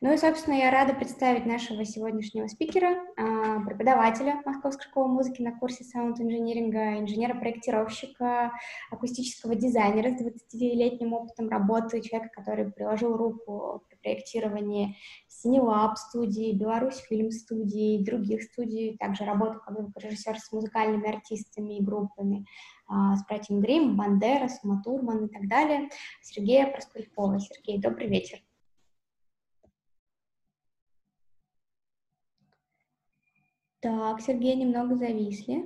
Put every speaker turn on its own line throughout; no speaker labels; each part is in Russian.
Ну и, собственно, я рада представить нашего сегодняшнего спикера, а, преподавателя Московской школы музыки на курсе саунд-инжиниринга, инженера-проектировщика, акустического дизайнера с 20-летним опытом работы, человека, который приложил руку при проектировании Cinelab студии, Беларусь фильм студии, других студий, также работал как звукорежиссер с музыкальными артистами и группами, а, с братьями Грим, Бандера, Суматурман и так далее, Сергея Проскурякова. Сергей, добрый вечер. Так, Сергей, немного зависли.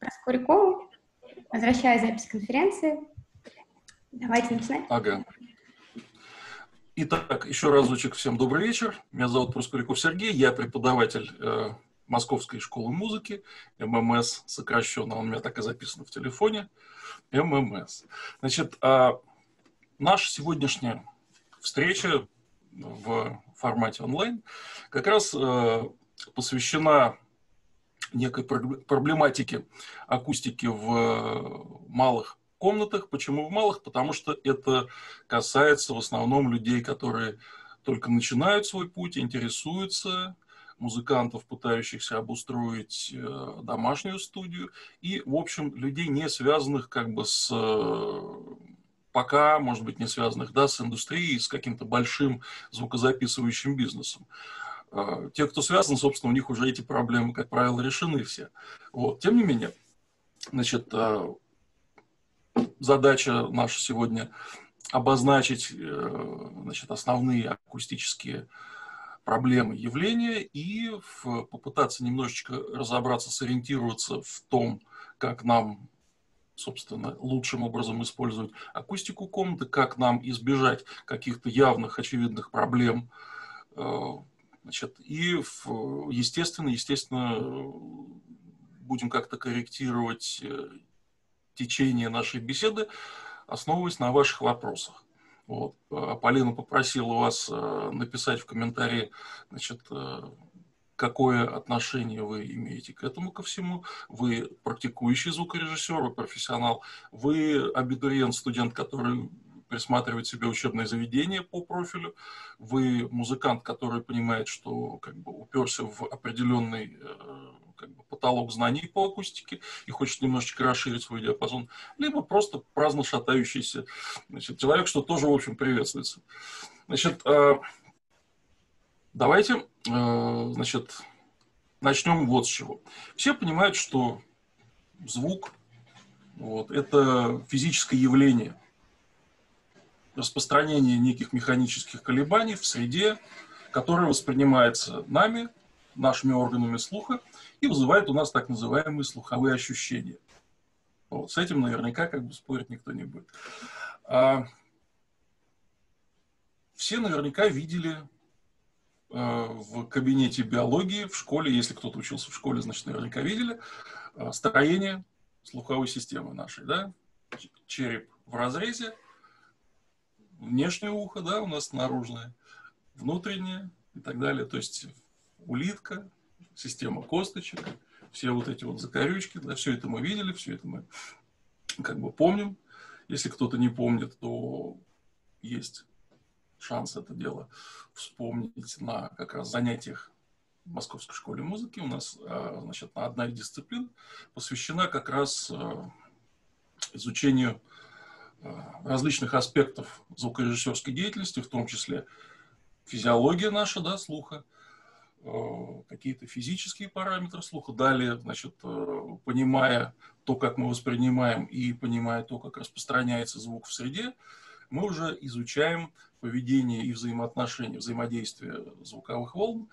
Проскурякову. Возвращаю запись конференции. Давайте начинать.
Ага. Итак, еще разочек всем добрый вечер. Меня зовут Проскуряков Сергей, я преподаватель э, Московской школы музыки, ММС сокращенно, он у меня так и записан в телефоне, ММС. Значит, а наша сегодняшняя встреча в формате онлайн как раз э, посвящена некой проблематике акустики в малых комнатах. Почему в малых? Потому что это касается в основном людей, которые только начинают свой путь, интересуются, музыкантов, пытающихся обустроить э, домашнюю студию, и, в общем, людей, не связанных как бы с э, пока, может быть, не связанных да, с индустрией, с каким-то большим звукозаписывающим бизнесом. Э, те, кто связан, собственно, у них уже эти проблемы, как правило, решены все. Вот. Тем не менее, значит, задача наша сегодня обозначить значит, основные акустические проблемы явления и попытаться немножечко разобраться, сориентироваться в том, как нам, собственно, лучшим образом использовать акустику комнаты, как нам избежать каких-то явных, очевидных проблем. Э, значит, и, естественно, естественно, будем как-то корректировать э, течение нашей беседы, основываясь на ваших вопросах. Вот. А Полина попросила вас э, написать в комментарии, значит, э, какое отношение вы имеете к этому ко всему. Вы практикующий звукорежиссер, вы профессионал, вы абитуриент, студент, который присматривает себе учебное заведение по профилю, вы музыкант, который понимает, что как бы уперся в определенный э, как бы, потолок знаний по акустике и хочет немножечко расширить свой диапазон, либо просто праздно шатающийся значит, человек, что тоже, в общем, приветствуется. Значит, э, давайте, э, значит, начнем вот с чего. Все понимают, что звук вот, это физическое явление, распространение неких механических колебаний в среде, которое воспринимается нами, нашими органами слуха, и вызывает у нас так называемые слуховые ощущения. Вот, с этим наверняка как бы спорить никто не будет. А, все наверняка видели а, в кабинете биологии, в школе, если кто-то учился в школе, значит, наверняка видели, а, строение слуховой системы нашей, да, череп в разрезе, внешнее ухо, да, у нас наружное, внутреннее и так далее, то есть улитка, система косточек, все вот эти вот закорючки, да, все это мы видели, все это мы как бы помним. Если кто-то не помнит, то есть шанс это дело вспомнить на как раз занятиях в Московской школе музыки. У нас, а, значит, одна из дисциплин посвящена как раз а, изучению а, различных аспектов звукорежиссерской деятельности, в том числе физиология наша, да, слуха, какие-то физические параметры слуха. Далее, значит, э, понимая то, как мы воспринимаем и понимая то, как распространяется звук в среде, мы уже изучаем поведение и взаимоотношения, взаимодействие звуковых волн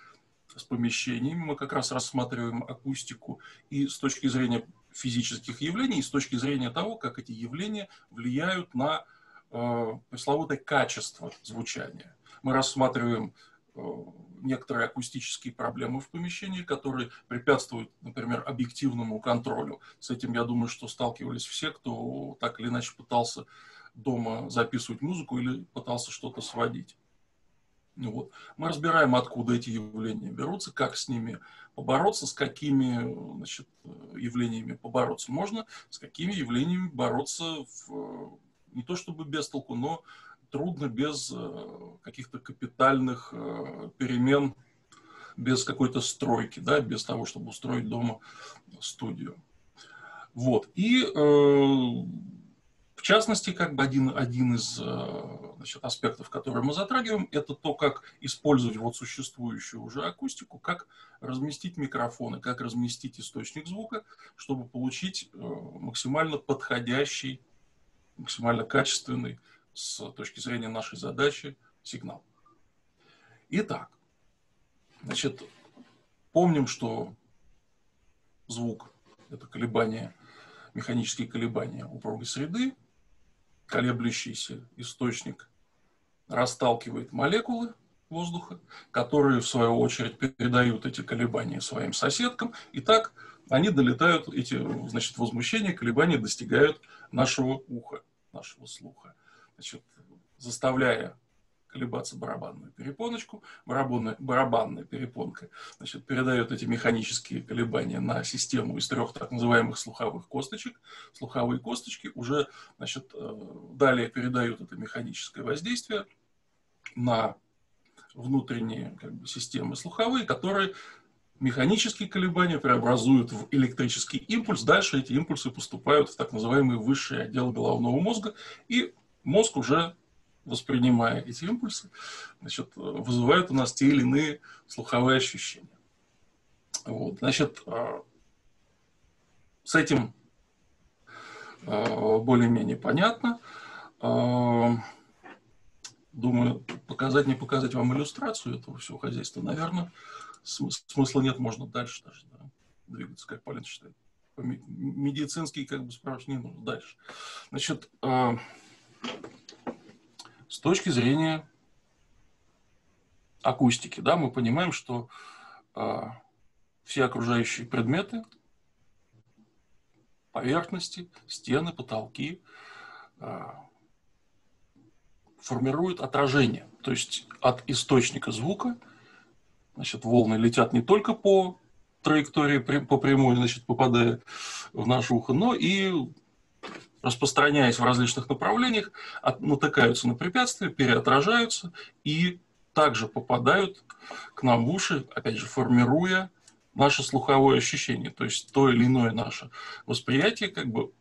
с помещениями. Мы как раз рассматриваем акустику и с точки зрения физических явлений, и с точки зрения того, как эти явления влияют на э, пресловутое качество звучания. Мы рассматриваем Э, некоторые акустические проблемы в помещении, которые препятствуют, например, объективному контролю. С этим, я думаю, что сталкивались все, кто так или иначе пытался дома записывать музыку или пытался что-то сводить. Вот. Мы разбираем, откуда эти явления берутся, как с ними побороться, с какими значит, явлениями побороться можно, с какими явлениями бороться в, не то чтобы без толку, но трудно без э, каких-то капитальных э, перемен, без какой-то стройки, да, без того, чтобы устроить дома студию. Вот. И э, частности, как бы один, один из значит, аспектов, которые мы затрагиваем, это то, как использовать вот существующую уже акустику, как разместить микрофоны, как разместить источник звука, чтобы получить максимально подходящий, максимально качественный с точки зрения нашей задачи сигнал. Итак, значит, помним, что звук – это колебания, механические колебания упругой среды, колеблющийся источник расталкивает молекулы воздуха, которые, в свою очередь, передают эти колебания своим соседкам, и так они долетают, эти значит, возмущения, колебания достигают нашего уха, нашего слуха, значит, заставляя колебаться барабанную перепоночку. Барабанная, барабанная перепонка значит, передает эти механические колебания на систему из трех так называемых слуховых косточек. Слуховые косточки уже значит, э, далее передают это механическое воздействие на внутренние как бы, системы слуховые, которые механические колебания преобразуют в электрический импульс. Дальше эти импульсы поступают в так называемый высший отдел головного мозга, и мозг уже воспринимая эти импульсы, значит, вызывают у нас те или иные слуховые ощущения. Вот, значит, э, с этим э, более-менее понятно. Э, думаю, показать, не показать вам иллюстрацию этого всего хозяйства, наверное, смысла нет, можно дальше даже да, двигаться, как Полина считает. Медицинский, как бы спрашивать не нужно. Дальше. Значит, с точки зрения акустики, да, мы понимаем, что э, все окружающие предметы, поверхности, стены, потолки э, формируют отражение. То есть от источника звука значит, волны летят не только по траектории, по прямой, значит, попадая в наше ухо, но и распространяясь в различных направлениях, натыкаются на препятствия, переотражаются и также попадают к нам в уши, опять же, формируя наше слуховое ощущение, то есть то или иное наше восприятие как бы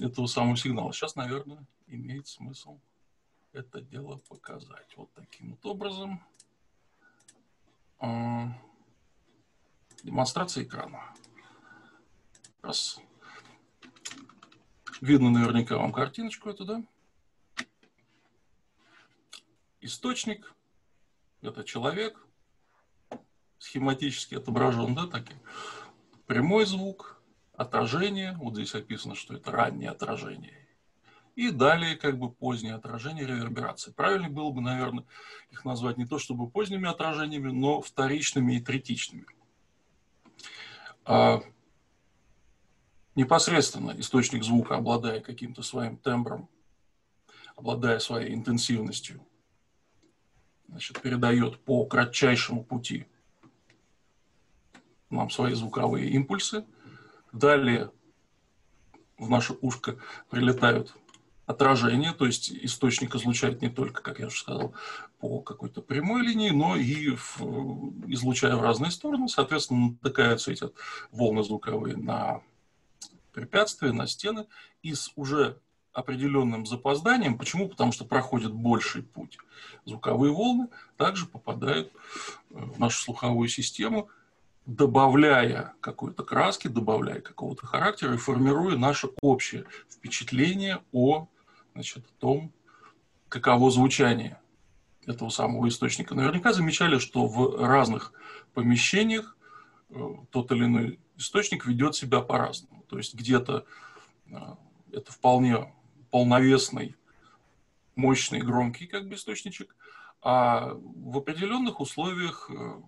этого самого сигнала. Сейчас, наверное, имеет смысл это дело показать вот таким вот образом. А, демонстрация экрана. Раз. Видно наверняка вам картиночку эту, да? Источник – это человек, схематически отображен, да, таким. Прямой звук, отражение, вот здесь описано, что это раннее отражение. И далее как бы позднее отражение, реверберации. Правильно было бы, наверное, их назвать не то чтобы поздними отражениями, но вторичными и третичными. Непосредственно источник звука, обладая каким-то своим тембром, обладая своей интенсивностью, значит, передает по кратчайшему пути нам свои звуковые импульсы. Далее в наше ушко прилетают отражения, то есть источник излучает не только, как я уже сказал, по какой-то прямой линии, но и в, излучая в разные стороны. Соответственно, натыкаются эти волны звуковые на препятствия, на стены, и с уже определенным запозданием. Почему? Потому что проходит больший путь. Звуковые волны также попадают э, в нашу слуховую систему, добавляя какой-то краски, добавляя какого-то характера и формируя наше общее впечатление о значит, том, каково звучание этого самого источника. Наверняка замечали, что в разных помещениях э, тот или иной источник ведет себя по-разному. То есть где-то э, это вполне полновесный, мощный, громкий как бы источничек, а в определенных условиях э,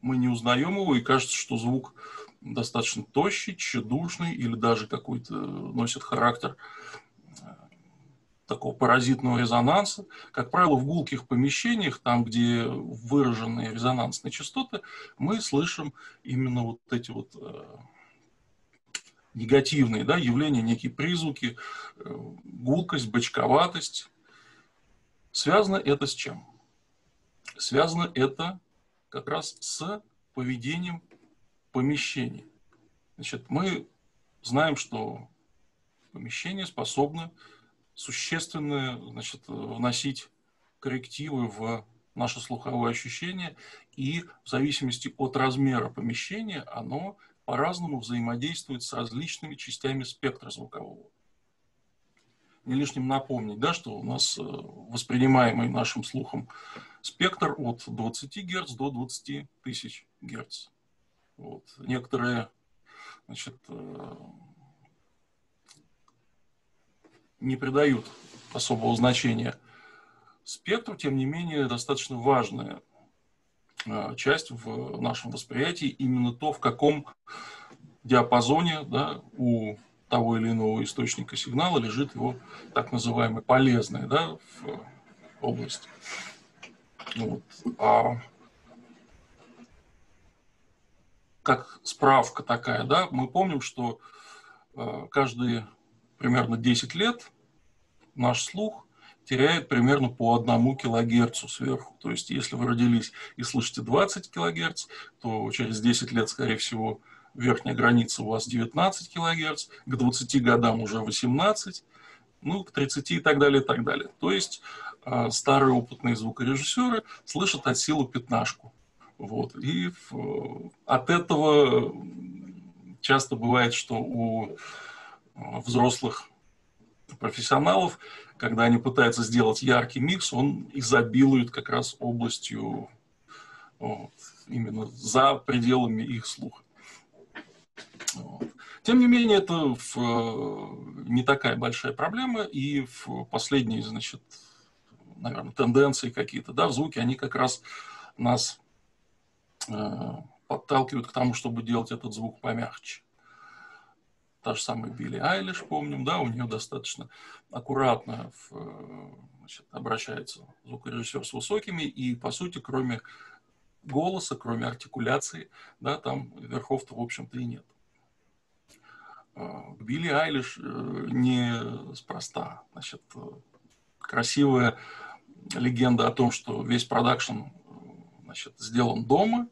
мы не узнаем его, и кажется, что звук достаточно тощий, тщедушный или даже какой-то носит характер такого паразитного резонанса. Как правило, в гулких помещениях, там, где выраженные резонансные частоты, мы слышим именно вот эти вот э, негативные да, явления, некие призвуки, э, гулкость, бочковатость. Связано это с чем? Связано это как раз с поведением помещений. Значит, мы знаем, что помещение способно существенно значит, вносить коррективы в наше слуховое ощущение, и в зависимости от размера помещения оно по-разному взаимодействует с различными частями спектра звукового. Не лишним напомнить, да, что у нас э, воспринимаемый нашим слухом спектр от 20 Гц до 20 тысяч Гц. Вот. Некоторые значит, э, не придают особого значения спектру, тем не менее, достаточно важная э, часть в нашем восприятии именно то, в каком диапазоне да, у того или иного источника сигнала лежит его так называемая полезная да, в область. Вот. А как справка такая, да, мы помним, что э, каждые примерно 10 лет наш слух теряет примерно по одному килогерцу сверху. То есть, если вы родились и слышите 20 килогерц, то через 10 лет, скорее всего, верхняя граница у вас 19 килогерц, к 20 годам уже 18, ну, к 30 и так далее, и так далее. То есть, э, старые опытные звукорежиссеры слышат от силы пятнашку. Вот. И от этого часто бывает, что у взрослых профессионалов, когда они пытаются сделать яркий микс, он изобилует как раз областью вот, именно за пределами их слуха. Вот. Тем не менее, это в, не такая большая проблема, и в последние, значит, наверное, тенденции какие-то, да, в звуке, они как раз нас э, подталкивают к тому, чтобы делать этот звук помягче. Та же самая Билли Айлиш, помним, да, у нее достаточно аккуратно в, значит, обращается звукорежиссер с высокими, и, по сути, кроме голоса, кроме артикуляции, да, там верхов-то, в общем-то, и нет. А, Билли Айлиш э, не спроста. Значит, красивая легенда о том, что весь продакшн значит, сделан дома,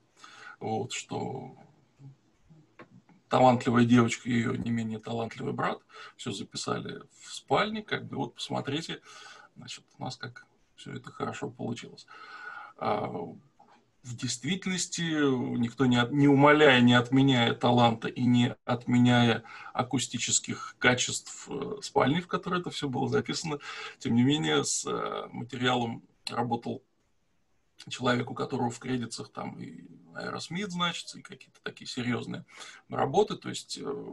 вот, что талантливая девочка и ее не менее талантливый брат все записали в спальне, как бы вот посмотрите, значит, у нас как все это хорошо получилось. А в действительности никто не, не умаляя, не отменяя таланта и не отменяя акустических качеств э, спальни, в которой это все было записано, тем не менее с э, материалом работал человек, у которого в кредитах там и Аэросмит значится, и какие-то такие серьезные работы. То есть э,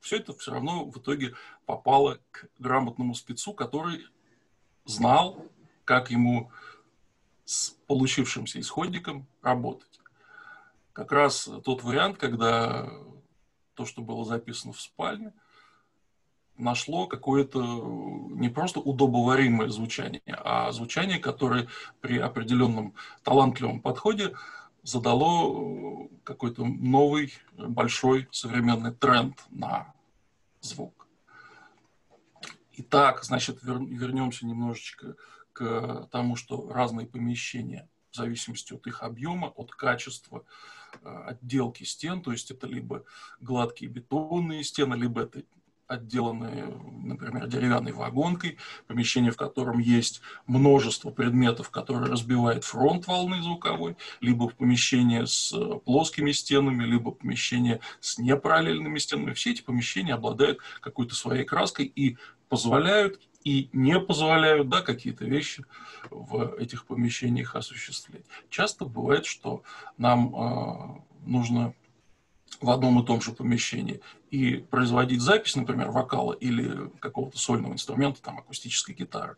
все это все равно в итоге попало к грамотному спецу, который знал, как ему с получившимся исходником работать. Как раз тот вариант, когда то, что было записано в спальне, нашло какое-то не просто удобоваримое звучание, а звучание, которое при определенном талантливом подходе задало какой-то новый, большой современный тренд на звук. Итак, значит, вернемся немножечко к тому, что разные помещения в зависимости от их объема, от качества э, отделки стен, то есть это либо гладкие бетонные стены, либо это отделанные, например, деревянной вагонкой, помещение, в котором есть множество предметов, которые разбивают фронт волны звуковой, либо в помещение с э, плоскими стенами, либо помещение с непараллельными стенами. Все эти помещения обладают какой-то своей краской и позволяют и не позволяют да, какие-то вещи в этих помещениях осуществлять. Часто бывает, что нам э, нужно в одном и том же помещении и производить запись, например, вокала или какого-то сольного инструмента, там, акустической гитары,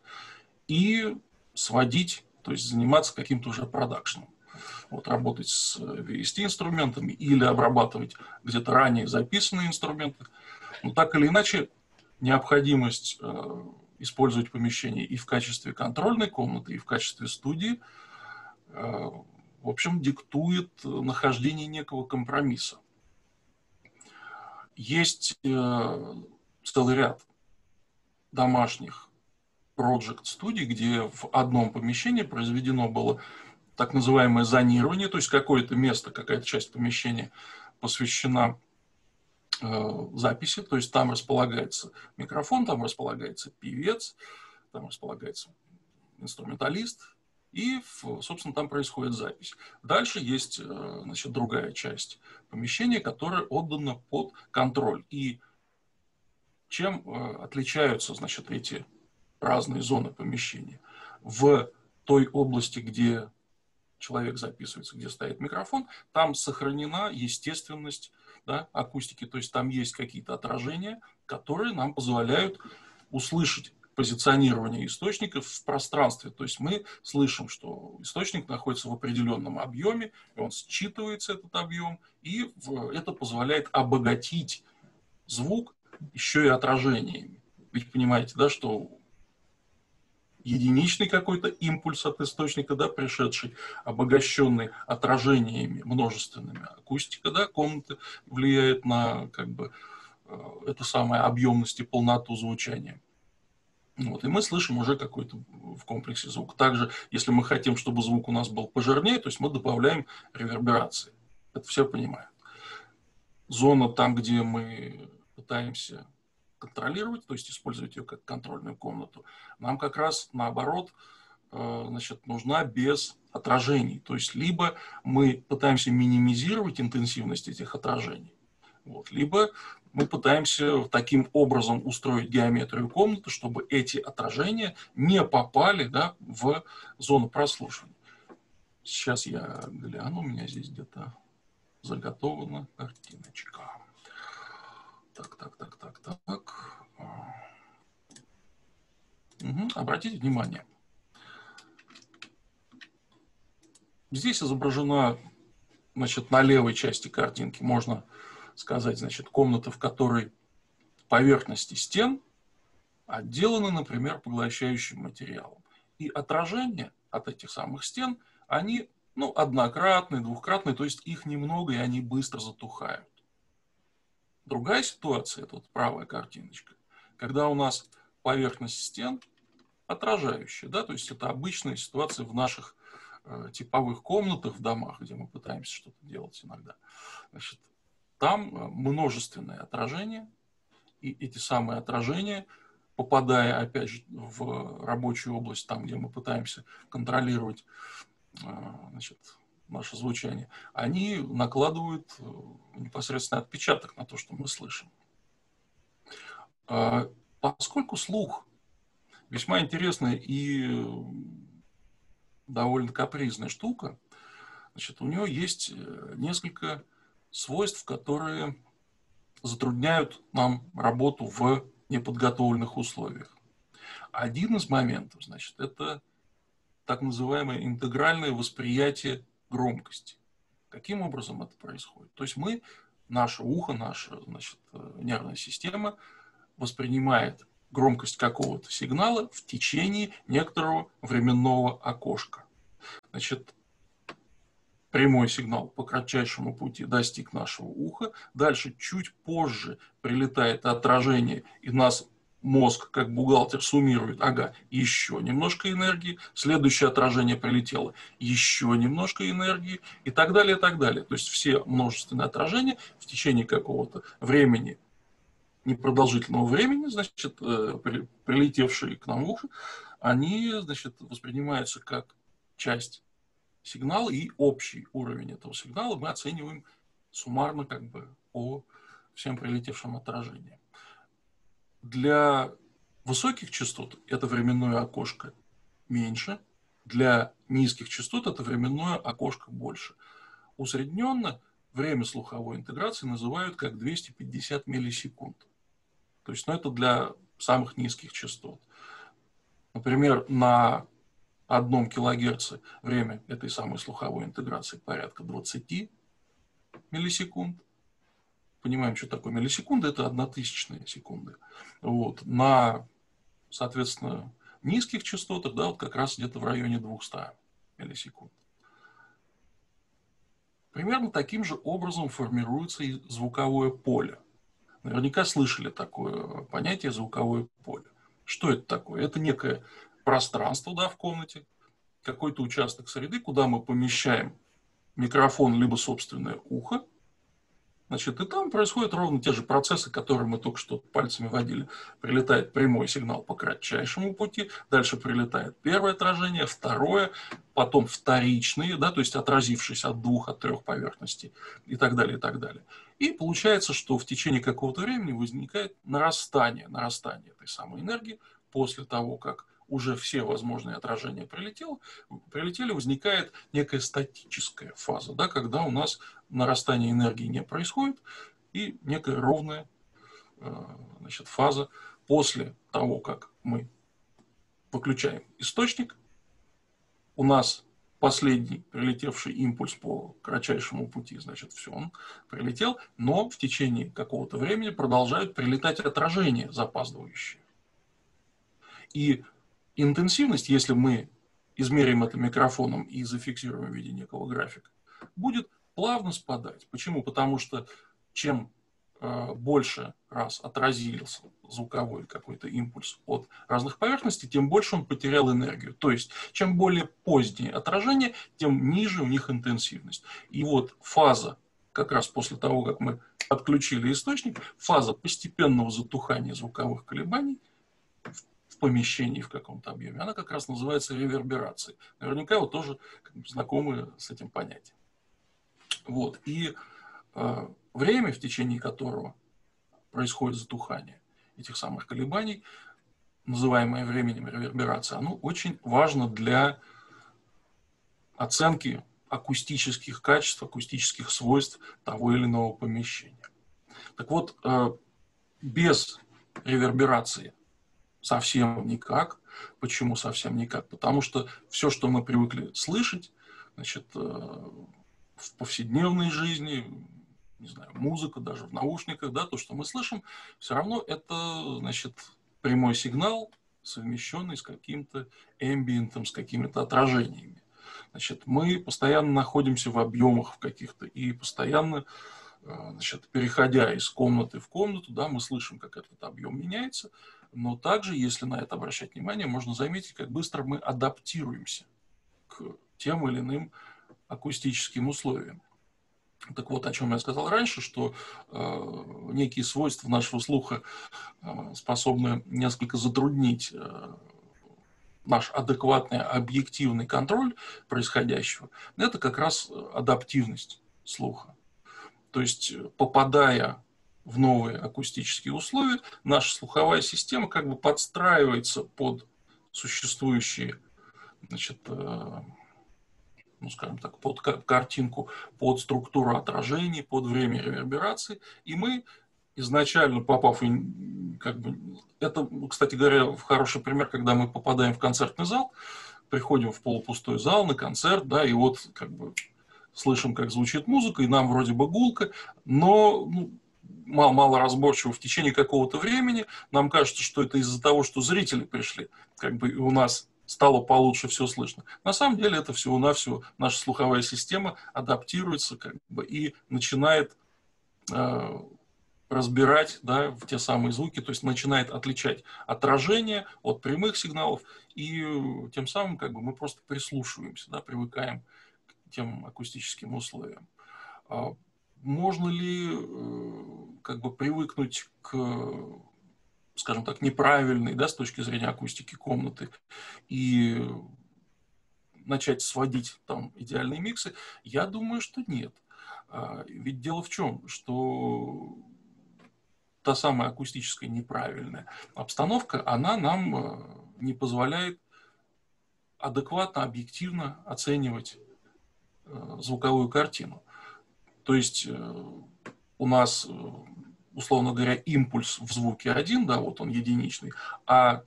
и сводить, то есть заниматься каким-то уже продакшном. Вот, работать с VST-инструментами или обрабатывать где-то ранее записанные инструменты. Но так или иначе, необходимость э, использовать помещение и в качестве контрольной комнаты, и в качестве студии, в общем, диктует нахождение некого компромисса. Есть целый ряд домашних project студий, где в одном помещении произведено было так называемое зонирование, то есть какое-то место, какая-то часть помещения посвящена э, записи, то есть там располагается микрофон, там располагается певец, там располагается инструменталист, и, собственно, там происходит запись. Дальше есть, э, значит, другая часть помещения, которая отдана под контроль. И чем э, отличаются, значит, эти разные зоны помещения? В той области, где человек записывается, где стоит микрофон, там сохранена естественность да, акустики, то есть там есть какие-то отражения, которые нам позволяют услышать позиционирование источников в пространстве. То есть мы слышим, что источник находится в определенном объеме, и он считывается, этот объем, и это позволяет обогатить звук еще и отражениями. Ведь понимаете, да, что единичный какой-то импульс от источника, да, пришедший, обогащенный отражениями множественными. Акустика, да, комнаты влияет на, как бы, э, это самое объемность и полноту звучания. Вот, и мы слышим уже какой-то в комплексе звук. Также, если мы хотим, чтобы звук у нас был пожирнее, то есть мы добавляем реверберации. Это все понимают. Зона там, где мы пытаемся контролировать, то есть использовать ее как контрольную комнату, нам как раз наоборот э, значит, нужна без отражений. То есть либо мы пытаемся минимизировать интенсивность этих отражений, вот, либо мы пытаемся таким образом устроить геометрию комнаты, чтобы эти отражения не попали да, в зону прослушивания. Сейчас я гляну, у меня здесь где-то заготована картиночка. Так, так, так, так, так. Угу. Обратите внимание. Здесь изображена, значит, на левой части картинки, можно сказать, значит, комната, в которой поверхности стен отделаны, например, поглощающим материалом. И отражения от этих самых стен, они ну, однократные, двухкратные, то есть их немного, и они быстро затухают. Другая ситуация, это вот правая картиночка, когда у нас поверхность стен отражающая, да, то есть это обычная ситуация в наших э, типовых комнатах в домах, где мы пытаемся что-то делать иногда. Значит, там э, множественное отражение, и эти самые отражения, попадая, опять же, в рабочую область, там, где мы пытаемся контролировать э, значит, наше звучание, они накладывают э, непосредственно отпечаток на то, что мы слышим. А, поскольку слух весьма интересная и довольно капризная штука, значит, у него есть несколько свойств, которые затрудняют нам работу в неподготовленных условиях. Один из моментов, значит, это так называемое интегральное восприятие громкости. Каким образом это происходит? То есть мы, наше ухо, наша значит, э, нервная система воспринимает громкость какого-то сигнала в течение некоторого временного окошка. Значит, прямой сигнал по кратчайшему пути достиг нашего уха, дальше чуть позже прилетает отражение, и нас мозг, как бухгалтер, суммирует, ага, еще немножко энергии, следующее отражение прилетело, еще немножко энергии. И так далее, и так далее. То есть все множественные отражения в течение какого-то времени, непродолжительного времени, значит, э, прилетевшие к нам в уши, они, значит, воспринимаются как часть сигнала, и общий уровень этого сигнала мы оцениваем суммарно как бы по всем прилетевшим отражениям. Для высоких частот это временное окошко меньше, для низких частот это временное окошко больше. Усредненно время слуховой интеграции называют как 250 миллисекунд. То есть, ну, это для самых низких частот. Например, на одном килогерце время этой самой слуховой интеграции порядка 20 миллисекунд понимаем, что такое миллисекунда, это однотысячные секунды. Вот. На соответственно, низких частотах, да, вот как раз где-то в районе 200 миллисекунд. Примерно таким же образом формируется и звуковое поле. Наверняка слышали такое понятие звуковое поле. Что это такое? Это некое пространство да, в комнате, какой-то участок среды, куда мы помещаем микрофон либо собственное ухо, Значит, и там происходят ровно те же процессы, которые мы только что пальцами водили. Прилетает прямой сигнал по кратчайшему пути, дальше прилетает первое отражение, второе, потом вторичные, да, то есть отразившись от двух, от трех поверхностей и так далее, и так далее. И получается, что в течение какого-то времени возникает нарастание, нарастание этой самой энергии после того, как уже все возможные отражения прилетело, прилетели, возникает некая статическая фаза, да, когда у нас нарастание энергии не происходит, и некая ровная э, значит, фаза после того, как мы выключаем источник, у нас последний прилетевший импульс по кратчайшему пути, значит, все, он прилетел, но в течение какого-то времени продолжают прилетать отражения запаздывающие. И интенсивность, если мы измерим это микрофоном и зафиксируем в виде некого графика, будет плавно спадать. Почему? Потому что чем э, больше раз отразился звуковой какой-то импульс от разных поверхностей, тем больше он потерял энергию. То есть, чем более позднее отражение, тем ниже у них интенсивность. И вот фаза, как раз после того, как мы отключили источник, фаза постепенного затухания звуковых колебаний в помещении в каком-то объеме, она как раз называется реверберацией. Наверняка вы тоже знакомы с этим понятием. Вот. И э, время, в течение которого происходит затухание этих самых колебаний, называемое временем реверберации, оно очень важно для оценки акустических качеств, акустических свойств того или иного помещения. Так вот, э, без реверберации совсем никак. Почему совсем никак? Потому что все, что мы привыкли слышать, значит, э, в повседневной жизни, не знаю, музыка даже в наушниках, да, то, что мы слышим, все равно это, значит, прямой сигнал, совмещенный с каким-то эмбиентом, с какими-то отражениями. Значит, мы постоянно находимся в объемах в каких-то и постоянно э, значит, переходя из комнаты в комнату, да, мы слышим, как этот объем меняется, но также, если на это обращать внимание, можно заметить, как быстро мы адаптируемся к тем или иным акустическим условиям. Так вот, о чем я сказал раньше, что э, некие свойства нашего слуха э, способны несколько затруднить э, наш адекватный объективный контроль происходящего. Это как раз адаптивность слуха. То есть, попадая в новые акустические условия, наша слуховая система как бы подстраивается под существующие, значит, э, ну, скажем так, под картинку, под структуру отражений, под время реверберации, и мы изначально попав, как бы, это, кстати говоря, хороший пример, когда мы попадаем в концертный зал, приходим в полупустой зал на концерт, да, и вот как бы слышим, как звучит музыка, и нам вроде бы гулко, но ну, мало, мало разборчиво в течение какого-то времени. Нам кажется, что это из-за того, что зрители пришли, как бы у нас стало получше все слышно. На самом деле это всего-навсего наша слуховая система адаптируется как бы, и начинает э, разбирать да, в те самые звуки, то есть начинает отличать отражение от прямых сигналов, и тем самым как бы, мы просто прислушиваемся, да, привыкаем к тем акустическим условиям. Можно ли э, как бы привыкнуть к, скажем так, неправильной, да, с точки зрения акустики комнаты и начать сводить там идеальные миксы? Я думаю, что нет. А, ведь дело в чем, что та самая акустическая неправильная обстановка, она нам э, не позволяет адекватно, объективно оценивать э, звуковую картину. То есть э, у нас, э, условно говоря, импульс в звуке один, да, вот он единичный, а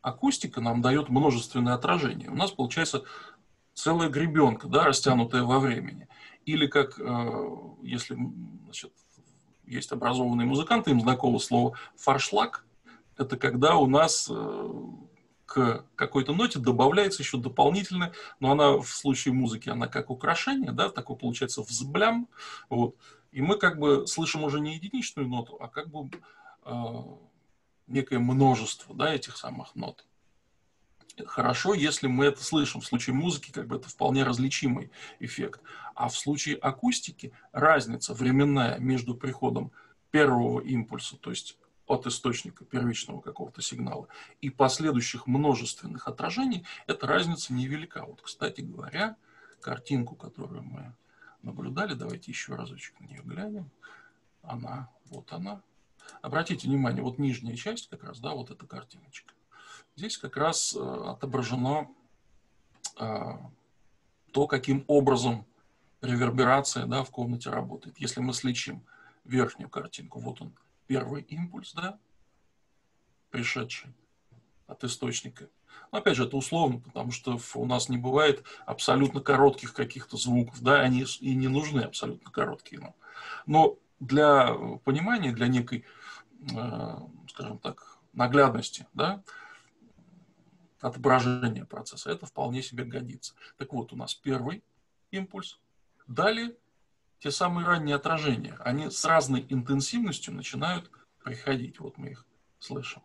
акустика нам дает множественное отражение. У нас получается целая гребенка, да, растянутая во времени. Или как, э, если значит, есть образованные музыканты, им знакомо слово фаршлаг, это когда у нас к какой-то ноте добавляется еще дополнительно, но она в случае музыки, она как украшение, да, такой получается взблям, вот, и мы как бы слышим уже не единичную ноту, а как бы э, некое множество, да, этих самых нот. Хорошо, если мы это слышим. В случае музыки как бы это вполне различимый эффект. А в случае акустики разница временная между приходом первого импульса, то есть от источника первичного какого-то сигнала и последующих множественных отражений, эта разница невелика. Вот, кстати говоря, картинку, которую мы наблюдали, давайте еще разочек на нее глянем. Она, вот она. Обратите внимание, вот нижняя часть как раз, да, вот эта картиночка. Здесь как раз э, отображено э, то, каким образом реверберация да, в комнате работает. Если мы сличим верхнюю картинку, вот он, первый импульс, да, пришедший от источника. Но опять же, это условно, потому что у нас не бывает абсолютно коротких каких-то звуков, да, они и не нужны абсолютно короткие. Но, но для понимания, для некой, э, скажем так, наглядности, да, отображения процесса, это вполне себе годится. Так вот, у нас первый импульс, далее те самые ранние отражения, они с разной интенсивностью начинают приходить. Вот мы их слышим.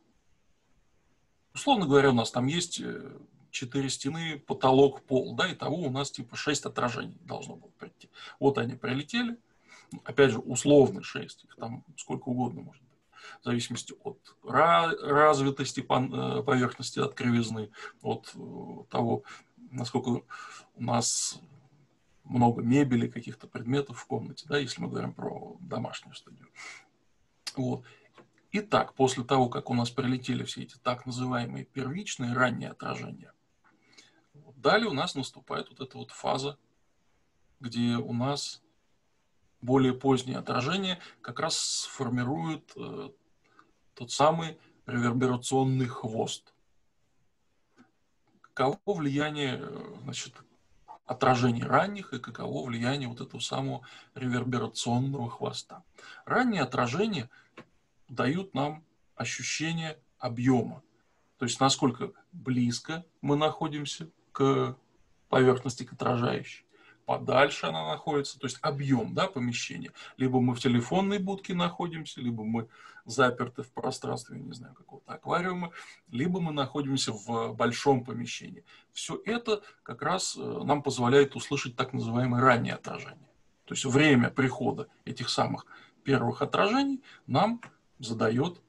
Условно говоря, у нас там есть э, четыре стены, потолок, пол, да, и того у нас типа шесть отражений должно было прийти. Вот они прилетели, опять же, условно шесть, их там сколько угодно может быть, в зависимости от развитости э, поверхности, от кривизны, от э, того, насколько у нас много мебели, каких-то предметов в комнате, да, если мы говорим про домашнюю студию. Вот. Итак, после того, как у нас прилетели все эти так называемые первичные ранние отражения, далее у нас наступает вот эта вот фаза, где у нас более поздние отражения как раз сформируют э, тот самый реверберационный хвост. Каково влияние э, значит, отражений ранних и каково влияние вот этого самого реверберационного хвоста. Ранние отражения дают нам ощущение объема, то есть насколько близко мы находимся к поверхности, к отражающей подальше она находится, то есть объем да, помещения. Либо мы в телефонной будке находимся, либо мы заперты в пространстве, не знаю, какого-то аквариума, либо мы находимся в большом помещении. Все это как раз э, нам позволяет услышать так называемое раннее отражение. То есть время прихода этих самых первых отражений нам задает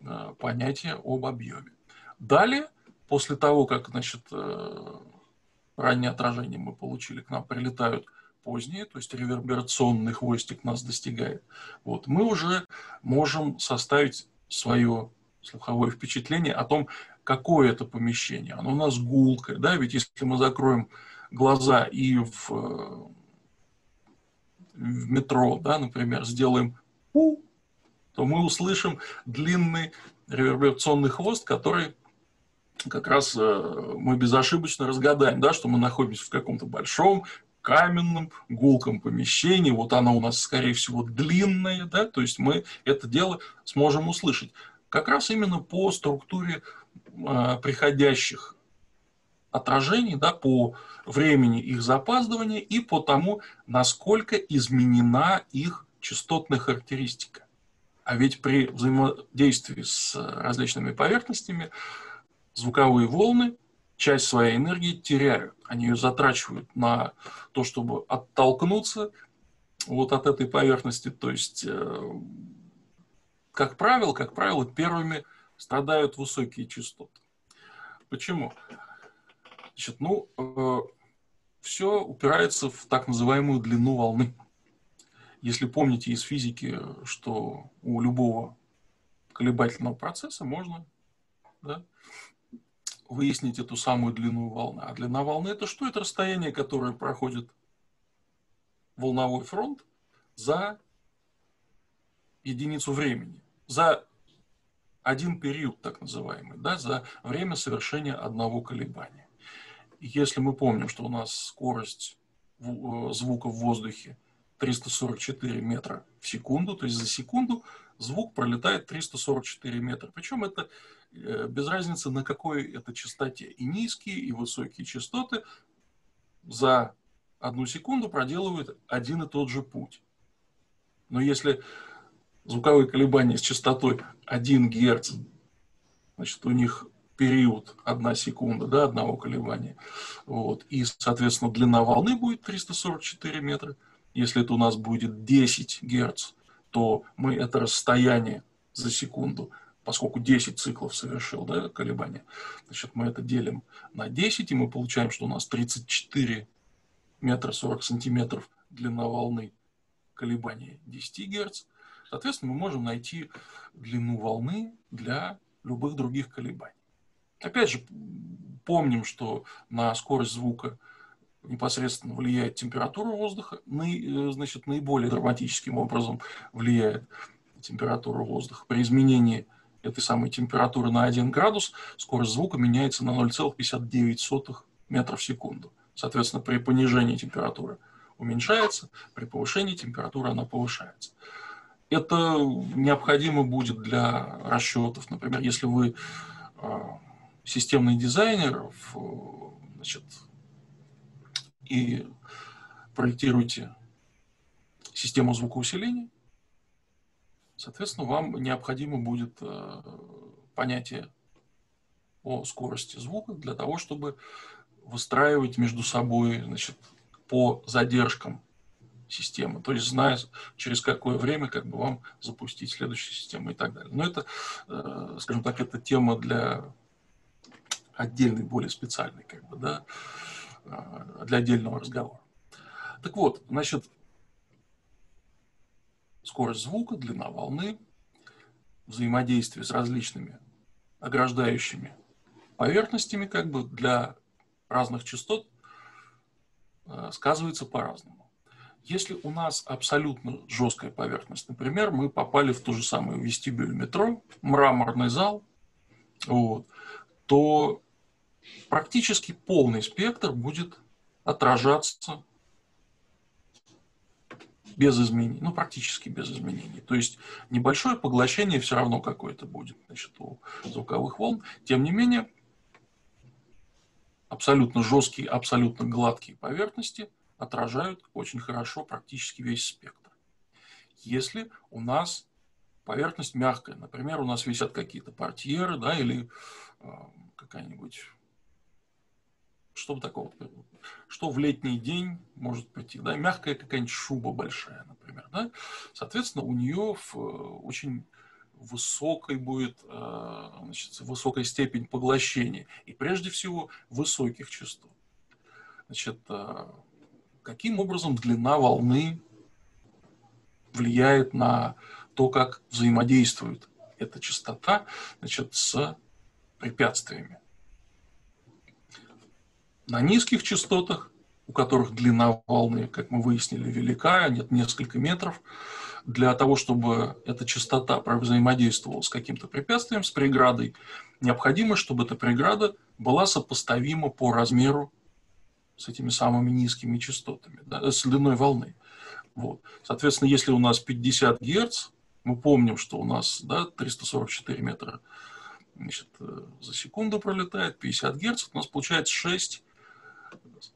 э, понятие об объеме. Далее, после того, как значит, э, раннее отражение мы получили, к нам прилетают поздние, то есть реверберационный хвостик нас достигает, вот, мы уже можем составить свое слуховое впечатление о том, какое это помещение. Оно у нас гулкое, да, ведь если мы закроем глаза и в, в метро, да, например, сделаем пу, то мы услышим длинный реверберационный хвост, который как раз э, мы безошибочно разгадаем, да, что мы находимся в каком-то большом каменном гулком помещении, вот оно у нас, скорее всего, длинное, да, то есть мы это дело сможем услышать. Как раз именно по структуре э, приходящих отражений, да, по времени их запаздывания и по тому, насколько изменена их частотная характеристика. А ведь при взаимодействии с различными поверхностями звуковые волны часть своей энергии теряют. Они ее затрачивают на то, чтобы оттолкнуться вот от этой поверхности. То есть, э, как правило, как правило, первыми страдают высокие частоты. Почему? Значит, ну, э, все упирается в так называемую длину волны. Если помните из физики, что у любого колебательного процесса можно да, выяснить эту самую длину волны. А длина волны это что? Это расстояние, которое проходит волновой фронт за единицу времени, за один период, так называемый, да, за время совершения одного колебания. Если мы помним, что у нас скорость э, звука в воздухе 344 метра в секунду, то есть за секунду звук пролетает 344 метра. Причем это без разницы на какой это частоте. И низкие, и высокие частоты за одну секунду проделывают один и тот же путь. Но если звуковые колебания с частотой 1 Гц, значит, у них период 1 секунда, да, одного колебания, вот, и, соответственно, длина волны будет 344 метра. Если это у нас будет 10 Гц, то мы это расстояние за секунду, поскольку 10 циклов совершил да, колебания, значит, мы это делим на 10, и мы получаем, что у нас 34 метра 40 сантиметров длина волны колебания 10 Гц. Соответственно, мы можем найти длину волны для любых других колебаний. Опять же, помним, что на скорость звука непосредственно влияет температура воздуха, э, значит, наиболее драматическим образом влияет температура воздуха. При изменении этой самой температуры на 1 градус скорость звука меняется на 0,59 метров в секунду. Соответственно, при понижении температуры уменьшается, при повышении температуры она повышается. Это необходимо будет для расчетов. Например, если вы а, системный дизайнер значит, и проектируете систему звукоусиления, соответственно, вам необходимо будет а, понятие о скорости звука для того, чтобы выстраивать между собой значит, по задержкам системы, то есть зная, через какое время как бы вам запустить следующую систему и так далее. Но это, э, скажем так, это тема для отдельной, более специальной, как бы, да, э, для отдельного разговора. Так вот, значит, скорость звука, длина волны, взаимодействие с различными ограждающими поверхностями, как бы для разных частот э, сказывается по-разному. Если у нас абсолютно жесткая поверхность, например, мы попали в ту же самую вестибюль метро, мраморный зал, вот, то практически полный спектр будет отражаться без изменений, ну, практически без изменений. То есть небольшое поглощение все равно какое-то будет значит, у звуковых волн. Тем не менее, абсолютно жесткие, абсолютно гладкие поверхности отражают очень хорошо практически весь спектр. Если у нас поверхность мягкая, например, у нас висят какие-то портьеры, да, или э, какая-нибудь что такого, что в летний день может прийти, да, мягкая какая-нибудь шуба большая, например, да, соответственно, у нее в очень высокой будет, э, значит, высокая степень поглощения, и прежде всего высоких частот. Значит, э, каким образом длина волны влияет на то, как взаимодействует эта частота значит, с препятствиями. На низких частотах, у которых длина волны, как мы выяснили, велика, нет несколько метров, для того, чтобы эта частота взаимодействовала с каким-то препятствием, с преградой, необходимо, чтобы эта преграда была сопоставима по размеру с этими самыми низкими частотами, да, с длиной волны. Вот. Соответственно, если у нас 50 Гц, мы помним, что у нас да, 344 метра значит, э, за секунду пролетает, 50 Гц, у нас получается 6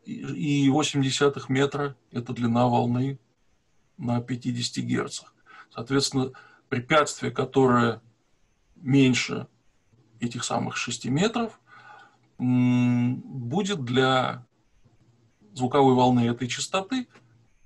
и 80 метра – это длина волны на 50 Гц. Соответственно, препятствие, которое меньше этих самых 6 метров, будет для звуковой волны этой частоты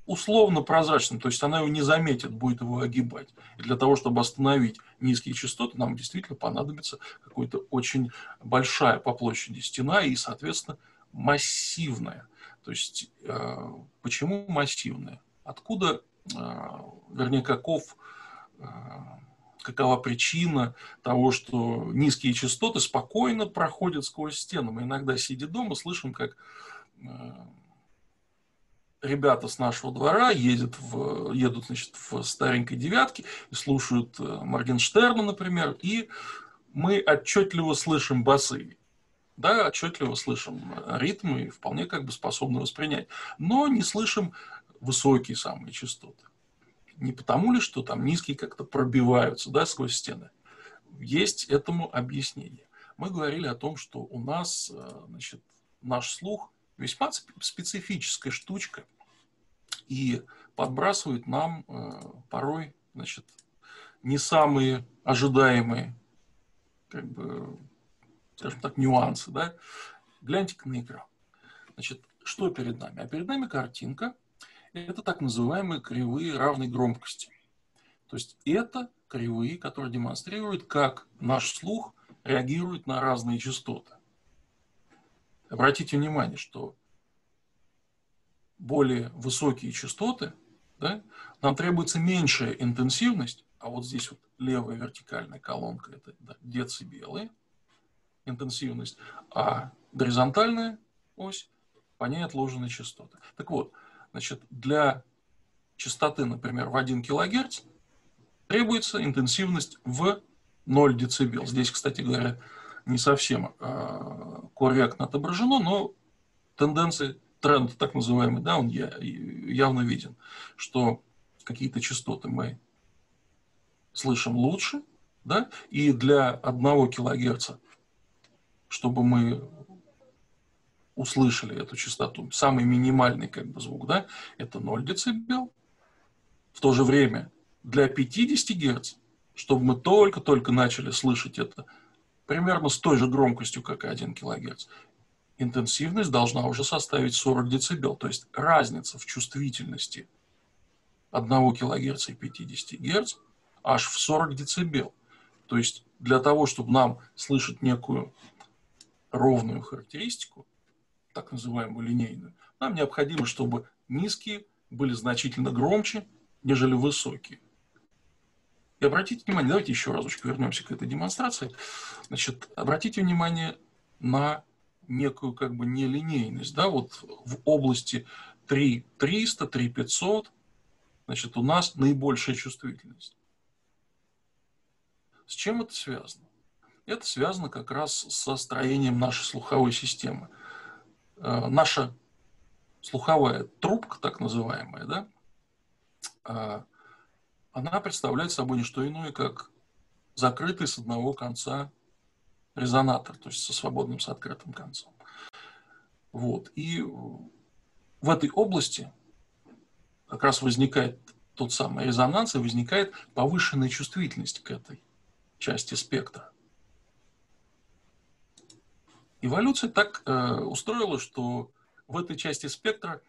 условно прозрачным, то есть она его не заметит, будет его огибать. И для того, чтобы остановить низкие частоты, нам действительно понадобится какая-то очень большая по площади стена и, соответственно, массивная. То есть э, почему массивная? Откуда, э, вернее, каков, э, какова причина того, что низкие частоты спокойно проходят сквозь стену? Мы иногда, сидя дома, слышим, как ребята с нашего двора едут, в, едут значит, в старенькой девятке и слушают Моргенштерна, например, и мы отчетливо слышим басы. Да, отчетливо слышим ритмы и вполне как бы способны воспринять. Но не слышим высокие самые частоты. Не потому ли, что там низкие как-то пробиваются да, сквозь стены. Есть этому объяснение. Мы говорили о том, что у нас э, значит, наш слух весьма специфическая штучка и подбрасывает нам э, порой значит, не самые ожидаемые как бы, скажем так, нюансы. Да? Гляньте-ка на экран. Значит, что перед нами? А перед нами картинка – это так называемые кривые равной громкости. То есть это кривые, которые демонстрируют, как наш слух реагирует на разные частоты. Обратите внимание, что более высокие частоты, да, нам требуется меньшая интенсивность, а вот здесь вот левая вертикальная колонка – это децибелы, интенсивность, а горизонтальная ось – по ней отложены частоты. Так вот, Значит, для частоты, например, в 1 кГц требуется интенсивность в 0 дБ. Здесь, кстати говоря, не совсем э, корректно отображено, но тенденция, тренд так называемый, да, он явно виден, что какие-то частоты мы слышим лучше, да, и для 1 кГц, чтобы мы услышали эту частоту. Самый минимальный как бы звук, да, это 0 дБ. В то же время для 50 Гц, чтобы мы только-только начали слышать это примерно с той же громкостью, как и 1 кГц, интенсивность должна уже составить 40 дБ. То есть разница в чувствительности 1 кГц и 50 Гц аж в 40 дБ. То есть для того, чтобы нам слышать некую ровную характеристику, так называемую линейную, нам необходимо, чтобы низкие были значительно громче, нежели высокие. И обратите внимание, давайте еще разочек вернемся к этой демонстрации. Значит, обратите внимание на некую как бы нелинейность. Да? Вот в области 3300, 3500, значит, у нас наибольшая чувствительность. С чем это связано? Это связано как раз со строением нашей слуховой системы. Э, наша слуховая трубка, так называемая, да, э, она представляет собой не что иное, как закрытый с одного конца резонатор, то есть со свободным, с открытым концом. Вот. И в этой области как раз возникает тот самый резонанс и возникает повышенная чувствительность к этой части спектра. Эволюция так э, устроила, что в этой части спектра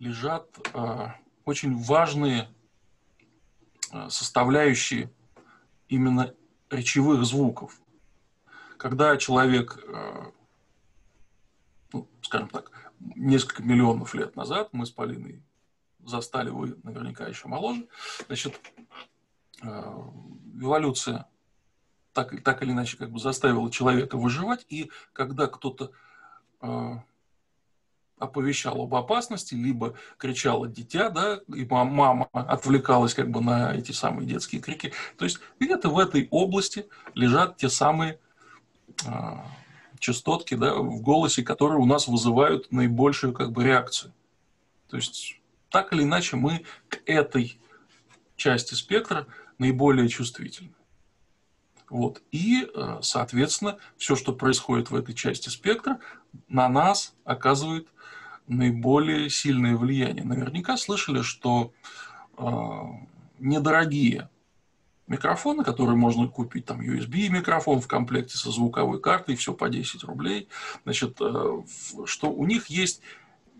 лежат э, очень важные э, составляющие именно речевых звуков. Когда человек, э, ну, скажем так, несколько миллионов лет назад, мы с Полиной застали, вы наверняка еще моложе, значит, э, эволюция так, так или иначе как бы заставила человека выживать, и когда кто-то э, оповещал об опасности, либо кричало дитя, да, и мама отвлекалась как бы на эти самые детские крики. То есть где-то в этой области лежат те самые э, частотки да, в голосе, которые у нас вызывают наибольшую как бы реакцию. То есть так или иначе мы к этой части спектра наиболее чувствительны. Вот. И, э, соответственно, все, что происходит в этой части спектра, на нас оказывает наиболее сильное влияние. Наверняка слышали, что э, недорогие микрофоны, которые можно купить, там USB микрофон в комплекте со звуковой картой, все по 10 рублей, значит, э, что у них есть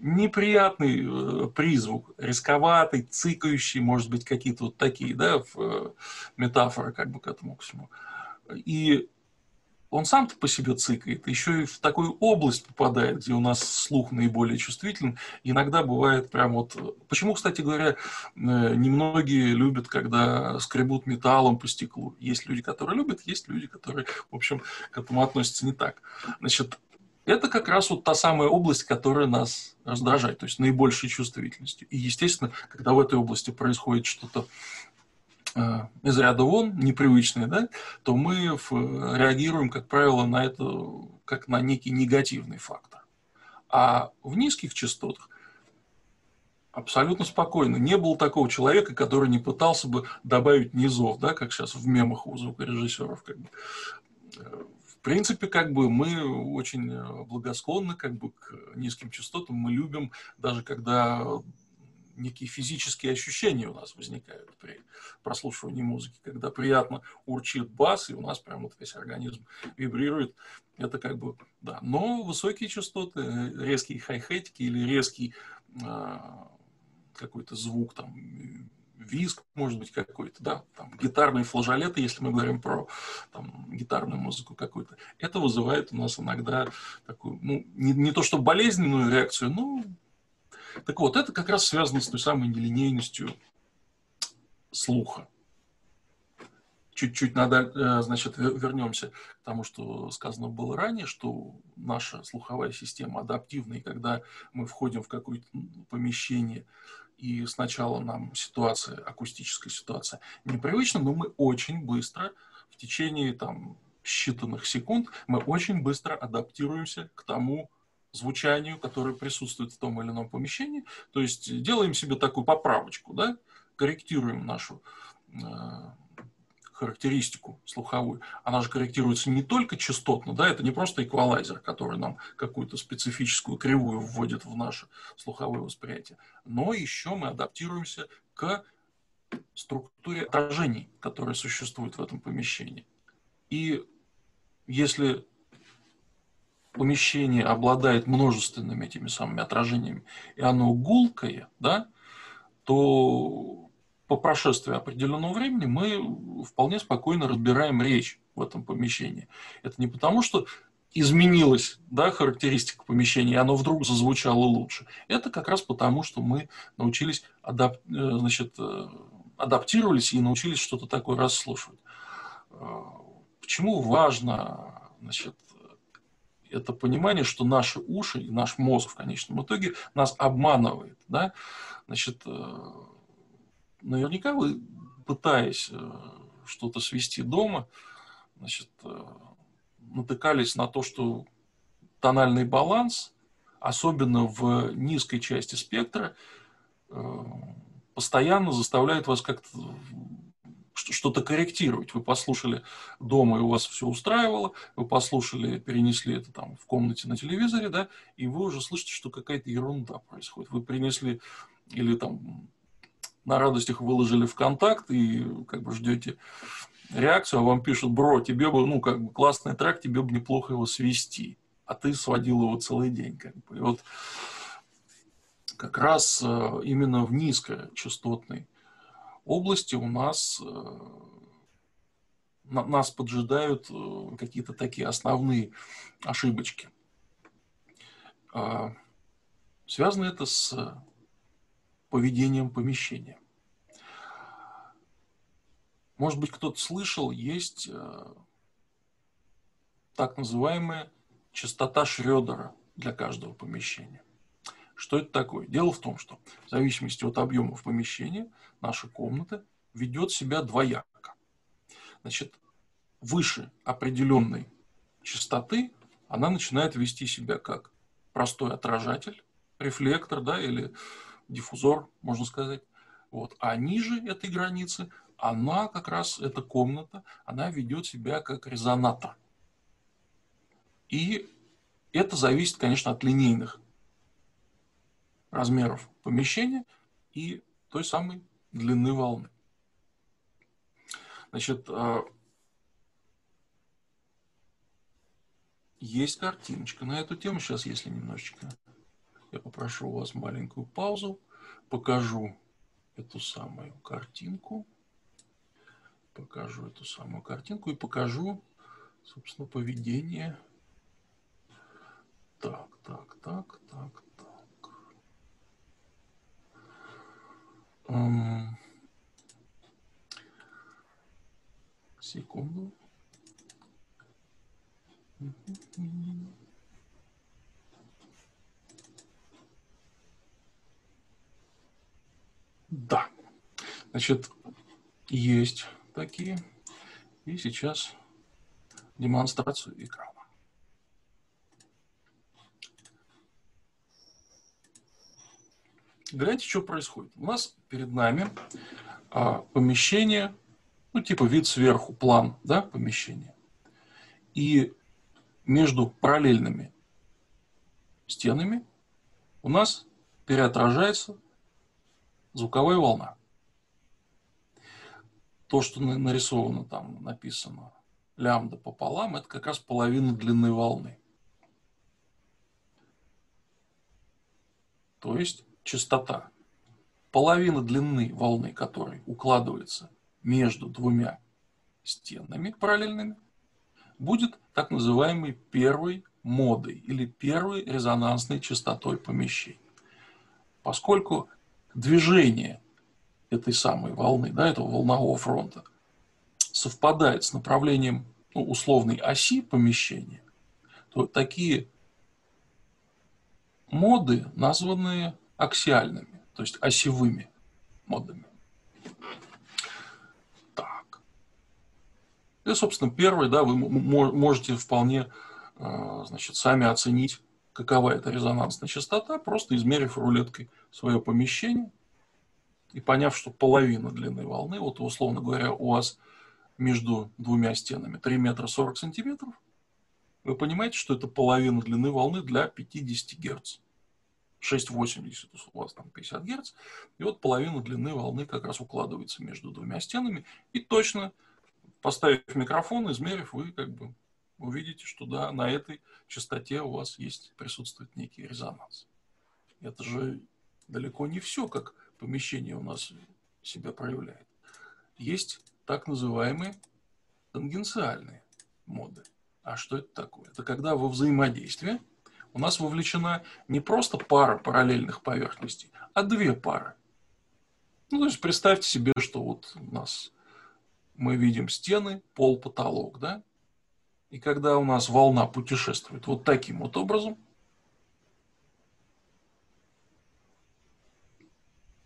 неприятный э, призвук, рисковатый, цикающий, может быть, какие-то вот такие, да, э, метафоры как бы к этому к всему. И он сам-то по себе цикает, еще и в такую область попадает, где у нас слух наиболее чувствителен. Иногда бывает прям вот... Почему, кстати говоря, э, немногие любят, когда скребут металлом по стеклу. Есть люди, которые любят, есть люди, которые, в общем, к этому относятся не так. Значит, это как раз вот та самая область, которая нас раздражает, то есть наибольшей чувствительностью. И, естественно, когда в этой области происходит что-то из ряда вон, непривычные, да, то мы реагируем, как правило, на это как на некий негативный фактор. А в низких частотах Абсолютно спокойно. Не было такого человека, который не пытался бы добавить низов, да, как сейчас в мемах у звукорежиссеров. Как бы. В принципе, как бы мы очень благосклонны как бы, к низким частотам. Мы любим, даже когда некие физические ощущения у нас возникают при прослушивании музыки, когда приятно урчит бас, и у нас прям вот весь организм вибрирует. Это как бы, да. Но высокие частоты, резкие хай-хетики или резкий э, какой-то звук, там, виск, может быть, какой-то, да, там, гитарные флажолеты, если мы говорим про там, гитарную музыку какую-то, это вызывает у нас иногда такую, ну, не, не то что болезненную реакцию, но так вот, это как раз связано с той самой нелинейностью слуха. Чуть-чуть надо, э, значит, вернемся к тому, что сказано было ранее, что наша слуховая система адаптивна, и когда мы входим в какое-то помещение, и сначала нам ситуация, акустическая ситуация непривычна, но мы очень быстро, в течение там считанных секунд, мы очень быстро адаптируемся к тому звучанию, которое присутствует в том или ином помещении. То есть делаем себе такую поправочку, да, корректируем нашу э, характеристику слуховую. Она же корректируется не только частотно, да, это не просто эквалайзер, который нам какую-то специфическую кривую вводит в наше слуховое восприятие, но еще мы адаптируемся к структуре отражений, которые существуют в этом помещении. И если помещение обладает множественными этими самыми отражениями, и оно гулкое, да, то по прошествии определенного времени мы вполне спокойно разбираем речь в этом помещении. Это не потому, что изменилась да, характеристика помещения, и оно вдруг зазвучало лучше. Это как раз потому, что мы научились адап... Э, значит, э, адаптировались и научились что-то такое расслушивать. Э, почему важно значит, это понимание, что наши уши и наш мозг в конечном итоге нас обманывает. Да? Значит, э, наверняка вы, пытаясь э, что-то свести дома, значит, э, натыкались на то, что тональный баланс, особенно в низкой части спектра, постоянно заставляет вас как-то что-то корректировать. Вы послушали дома, и у вас все устраивало, вы послушали, перенесли это там в комнате на телевизоре, да, и вы уже слышите, что какая-то ерунда происходит. Вы принесли или там на радостях выложили в контакт и как бы ждете реакцию, а вам пишут, бро, тебе бы, ну, как бы классный трек, тебе бы неплохо его свести, а ты сводил его целый день, как бы. И вот как раз э, именно в низкочастотной области у нас э, нас поджидают э, какие-то такие основные ошибочки. А, связано это с поведением помещения. Может быть, кто-то слышал, есть э, так называемая частота Шрёдера для каждого помещения. Что это такое? Дело в том, что в зависимости от объемов помещения наша комната ведет себя двояко. Значит, выше определенной частоты она начинает вести себя как простой отражатель, рефлектор, да, или диффузор, можно сказать. Вот. А ниже этой границы она как раз, эта комната, она ведет себя как резонатор. И это зависит, конечно, от линейных размеров помещения и той самой длины волны. Значит, а, есть картиночка на эту тему. Сейчас, если немножечко я попрошу у вас маленькую паузу, покажу эту самую картинку. Покажу эту самую картинку и покажу, собственно, поведение. Так, так, так, так, Секунду. Да. Значит, есть такие. И сейчас демонстрацию экрана. Значит, гляньте, что происходит. У нас перед нами а, помещение, ну, типа вид сверху, план, да, помещения. И между параллельными стенами у нас переотражается звуковая волна. То, что нарисовано там, написано лямбда пополам, это как раз половина длины волны. То есть частота. Половина длины волны, которой укладывается между двумя стенами параллельными, будет так называемой первой модой или первой резонансной частотой помещений. Поскольку движение этой самой волны, да, этого волнового фронта, совпадает с направлением ну, условной оси помещения, то такие моды названы аксиальными, то есть осевыми модами. Так. И, собственно, первый, да, вы можете вполне, э, значит, сами оценить, какова эта резонансная частота, просто измерив рулеткой свое помещение и поняв, что половина длины волны, вот условно говоря, у вас между двумя стенами 3 метра 40 сантиметров, вы понимаете, что это половина длины волны для 50 Гц. 6,80 у вас там 50 Гц. И вот половина длины волны как раз укладывается между двумя стенами. И точно, поставив микрофон, измерив, вы как бы увидите, что да, на этой частоте у вас есть, присутствует некий резонанс. Это же далеко не все, как помещение у нас себя проявляет. Есть так называемые тангенциальные моды. А что это такое? Это когда во взаимодействии у нас вовлечена не просто пара параллельных поверхностей, а две пары. Ну, то есть представьте себе, что вот у нас мы видим стены, пол, потолок, да? И когда у нас волна путешествует вот таким вот образом,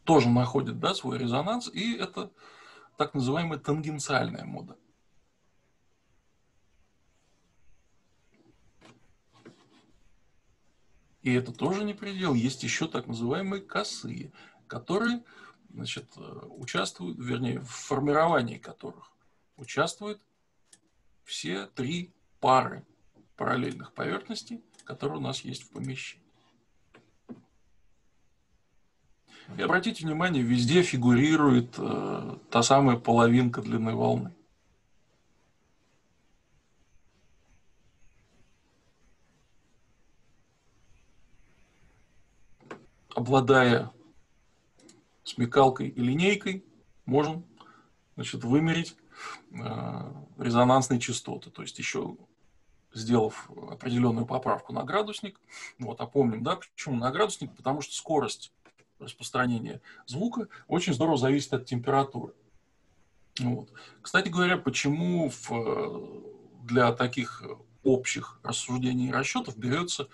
тоже находит да, свой резонанс, и это так называемая тангенциальная мода. И это тоже не предел. Есть еще так называемые косые, которые значит, участвуют, вернее, в формировании которых участвуют все три пары параллельных поверхностей, которые у нас есть в помещении. И обратите внимание, везде фигурирует э, та самая половинка длины волны. Обладая смекалкой и линейкой, можем значит, вымерить э, резонансные частоты. То есть еще сделав определенную поправку на градусник, вот, а помним, да, почему на градусник, потому что скорость распространение звука очень здорово зависит от температуры. Вот. Кстати говоря, почему в, для таких общих рассуждений и расчетов берется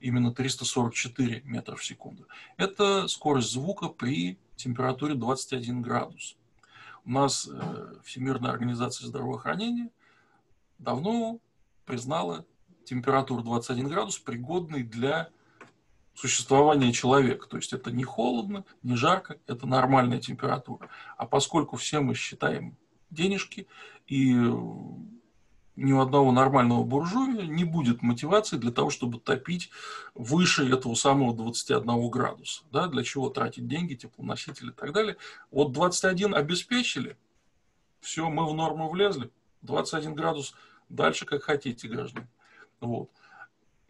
именно 344 метра в секунду. Это скорость звука при температуре 21 градус. У нас э, Всемирная организация здравоохранения давно признала температуру 21 градус пригодной для существования человека. То есть это не холодно, не жарко, это нормальная температура. А поскольку все мы считаем денежки, и ни у одного нормального буржуя не будет мотивации для того, чтобы топить выше этого самого 21 градуса. Да? Для чего тратить деньги, теплоносители и так далее. Вот 21 обеспечили, все, мы в норму влезли. 21 градус дальше как хотите, граждане. Вот.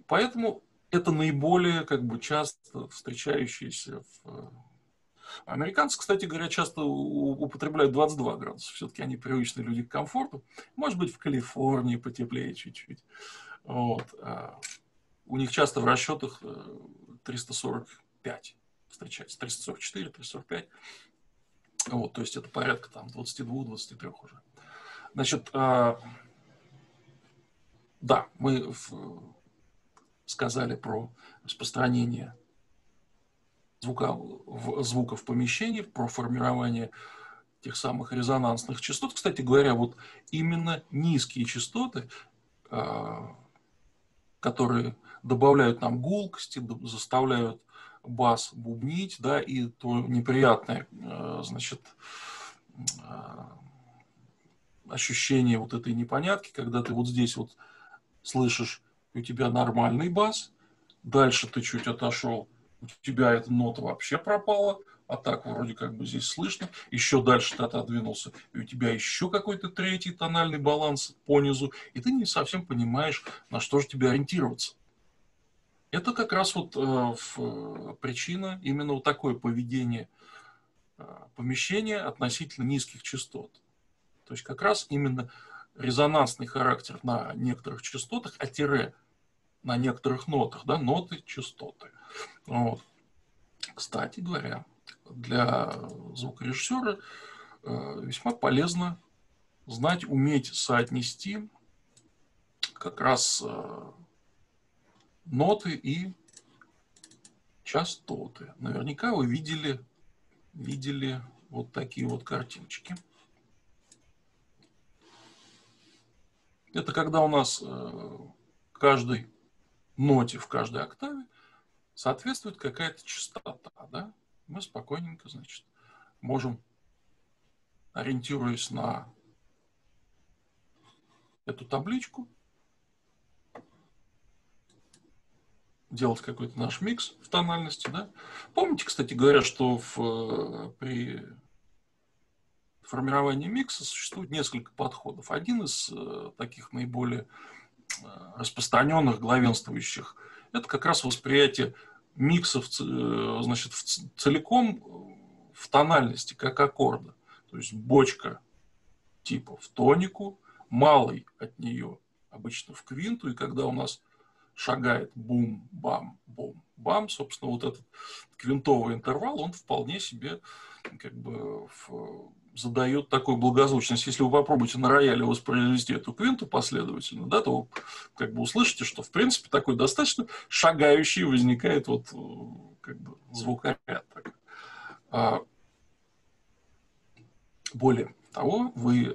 Поэтому это наиболее как бы часто встречающиеся в... Американцы, кстати говоря, часто употребляют 22 градуса. Все-таки они привычные люди к комфорту. Может быть, в Калифорнии потеплее чуть-чуть. Вот. А у них часто в расчетах 345 э, встречается. 344, 345. Вот, то есть это порядка там 22-23 уже. Значит, а, да, мы сказали про распространение звука, в, звука в помещении, про формирование тех самых резонансных частот. Кстати говоря, вот именно низкие частоты, а, которые добавляют нам гулкости, заставляют бас бубнить, да, и то неприятное, э, значит, э, ощущение вот этой непонятки, когда ты вот здесь вот слышишь, у тебя нормальный бас, дальше ты чуть отошел, у тебя эта нота вообще пропала, а так вроде как бы здесь слышно, еще дальше ты отодвинулся, и у тебя еще какой-то третий тональный баланс по низу, и ты не совсем понимаешь, на что же тебе ориентироваться. Это как раз вот э, э, причина именно вот такое поведение э, помещения относительно низких частот. То есть как раз именно резонансный характер на некоторых частотах, а тире на некоторых нотах, да, ноты, частоты. Вот. Кстати говоря, для звукорежиссера э, весьма полезно знать, уметь соотнести как раз э, ноты и частоты. Наверняка вы видели, видели вот такие вот картиночки. Это когда у нас э, каждой ноте в каждой октаве соответствует какая-то частота, да? Мы спокойненько, значит, можем, ориентируясь на эту табличку, делать какой-то наш микс в тональности, да? Помните, кстати говоря, что в, э, при формировании микса существует несколько подходов. Один из э, таких наиболее распространенных, главенствующих, это как раз восприятие миксов значит, целиком в тональности, как аккорда. То есть бочка типа в тонику, малый от нее обычно в квинту, и когда у нас шагает бум-бам-бум-бам, собственно, вот этот квинтовый интервал, он вполне себе как бы в, задает такую благозвучность. Если вы попробуете на рояле воспроизвести эту квинту последовательно, да, то вы как бы услышите, что в принципе такой достаточно шагающий возникает вот как бы звукоряд. А, более того, вы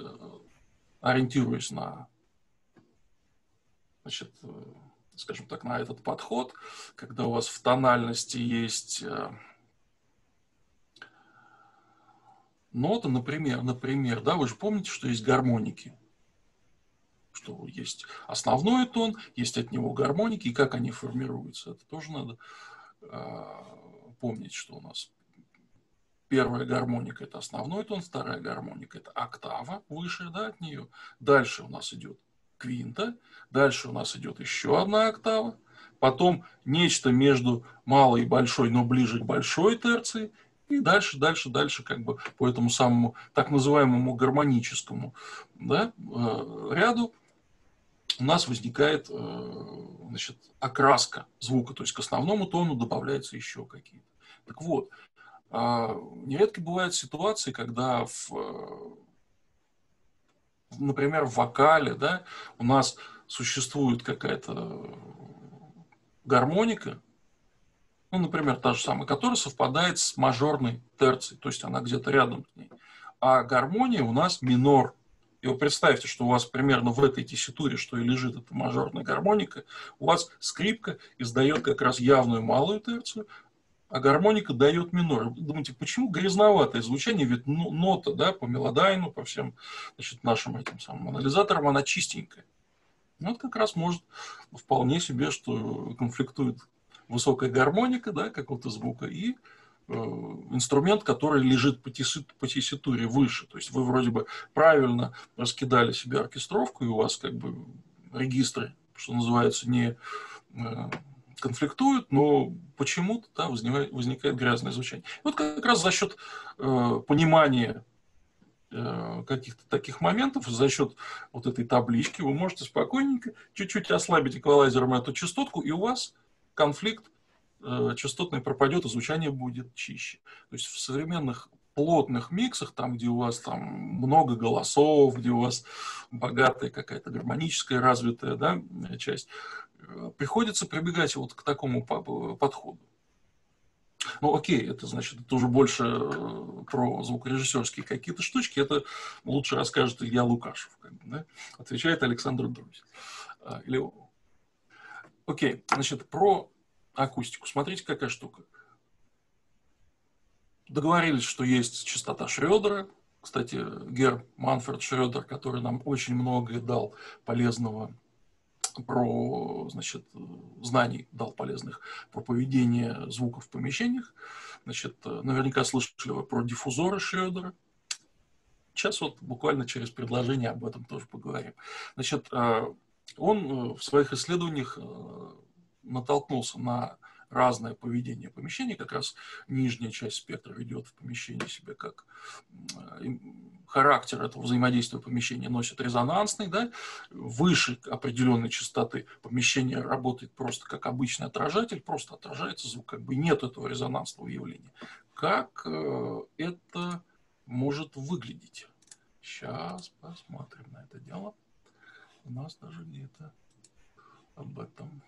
ориентируясь на значит, скажем так, на этот подход, когда у вас в тональности есть э, нота, например, например, да, вы же помните, что есть гармоники, что есть основной тон, есть от него гармоники, и как они формируются, это тоже надо э, помнить, что у нас первая гармоника – это основной тон, вторая гармоника – это октава выше да, от нее, дальше у нас идет квинта, дальше у нас идет еще одна октава, потом нечто между малой и большой, но ближе к большой терции, и дальше, дальше, дальше, как бы по этому самому так называемому гармоническому да, э, ряду у нас возникает э, значит, окраска звука, то есть к основному тону добавляются еще какие-то. Так вот, а, нередко бывают ситуации, когда в например, в вокале, да, у нас существует какая-то гармоника, ну, например, та же самая, которая совпадает с мажорной терцией, то есть она где-то рядом с ней. А гармония у нас минор. И вы представьте, что у вас примерно в этой тесситуре, что и лежит эта мажорная гармоника, у вас скрипка издает как раз явную малую терцию, а гармоника дает минор. Думаете, почему грязноватое звучание? Ведь ну, нота, да, по мелодайну, по всем значит, нашим этим самым анализаторам, она чистенькая. Ну, это как раз может вполне себе, что конфликтует высокая гармоника, да, какого-то звука, и э, инструмент, который лежит по, тессит, по тесситуре выше. То есть вы вроде бы правильно раскидали себе оркестровку, и у вас как бы регистры, что называется, не э, конфликтуют, но почему-то да, возникает, возникает грязное звучание. И вот как раз за счет э, понимания э, каких-то таких моментов, за счет вот этой таблички вы можете спокойненько чуть-чуть ослабить эквалайзером эту частотку, и у вас конфликт э, частотный пропадет, и звучание будет чище. То есть в современных плотных миксах, там, где у вас там много голосов, где у вас богатая какая-то гармоническая развитая да, часть, приходится прибегать вот к такому подходу. Ну, окей, это значит, это уже больше э, про звукорежиссерские какие-то штучки, это лучше расскажет Илья Лукашев, да? отвечает Александр Друзь. А, или... Окей, значит, про акустику. Смотрите, какая штука. договорились, что есть частота Шрёдера. Кстати, Гер Манфред Шрёдер, который нам очень многое дал полезного про, значит, знаний дал полезных про поведение звуков в помещениях. Значит, наверняка слышали вы про диффузоры Шрёдера. Сейчас вот буквально через предложение об этом тоже поговорим. Значит, э, он в своих исследованиях э, натолкнулся на разное поведение помещения, как раз нижняя часть спектра ведет в помещении себя как характер этого взаимодействия помещения носит резонансный, да, выше определенной частоты помещение работает просто как обычный отражатель, просто отражается звук, как бы нет этого резонансного явления. Как э, это может выглядеть? Сейчас посмотрим на это дело. У нас даже где-то об этом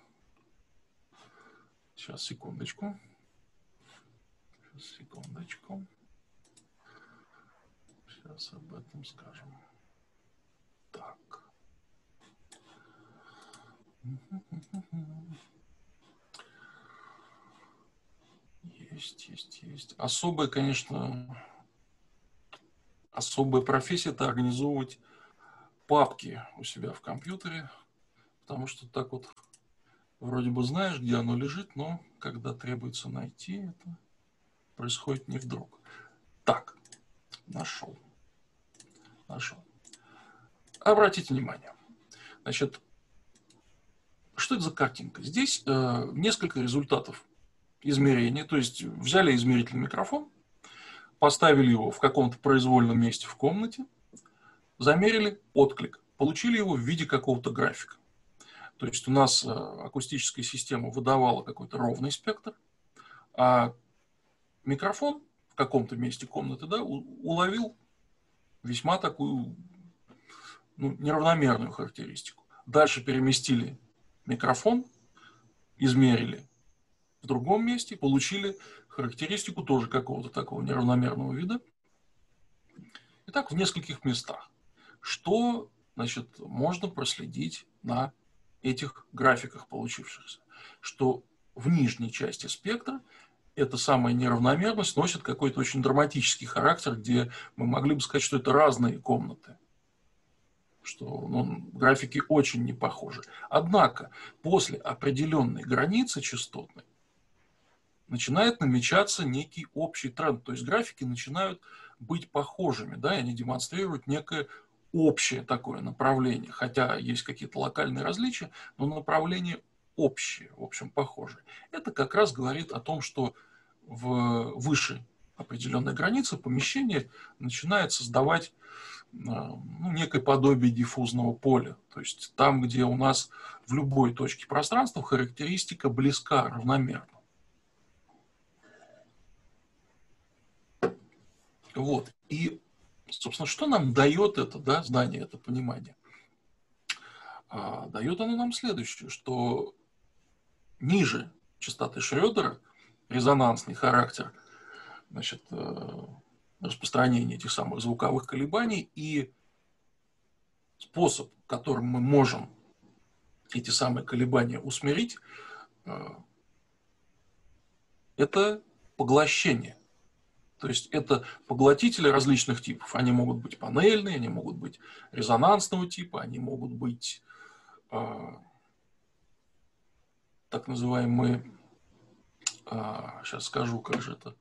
Сейчас, секундочку. Сейчас, секундочку. Сейчас об этом скажем. Так. Есть, есть, есть. Особая, конечно, особая профессия – это организовывать папки у себя в компьютере, потому что так вот вроде бы знаешь, где оно лежит, но когда требуется найти, это происходит не вдруг. Так, нашел. Нашел. Обратите внимание. Значит, что это за картинка? Здесь э, несколько результатов измерения. То есть взяли измерительный микрофон, поставили его в каком-то произвольном месте в комнате, замерили отклик, получили его в виде какого-то графика. То есть у нас э, акустическая система выдавала какой-то ровный спектр, а микрофон в каком-то месте комнаты да, уловил весьма такую ну, неравномерную характеристику. Дальше переместили микрофон, измерили в другом месте, получили характеристику тоже какого-то такого неравномерного вида. И так в нескольких местах. Что значит, можно проследить на этих графиках получившихся, что в нижней части спектра эта самая неравномерность носит какой-то очень драматический характер, где мы могли бы сказать, что это разные комнаты, что ну, графики очень не похожи. Однако после определенной границы частотной начинает намечаться некий общий тренд, то есть графики начинают быть похожими, да, и они демонстрируют некое общее такое направление, хотя есть какие-то локальные различия, но направление общее, в общем, похожее. Это как раз говорит о том, что в выше определенной границы помещение начинает создавать э, ну, некое подобие диффузного поля. То есть там, где у нас в любой точке пространства характеристика близка, равномерна. Вот. И Собственно, что нам дает это да, знание, это понимание? А, дает оно нам следующее, что ниже частоты Шрёдера резонансный характер значит, э, распространения этих самых звуковых колебаний и способ, которым мы можем эти самые колебания усмирить, э, это поглощение. То есть это поглотители различных типов. Они могут быть панельные, они могут быть резонансного типа, они могут быть э, так называемые, э, сейчас скажу, как же это,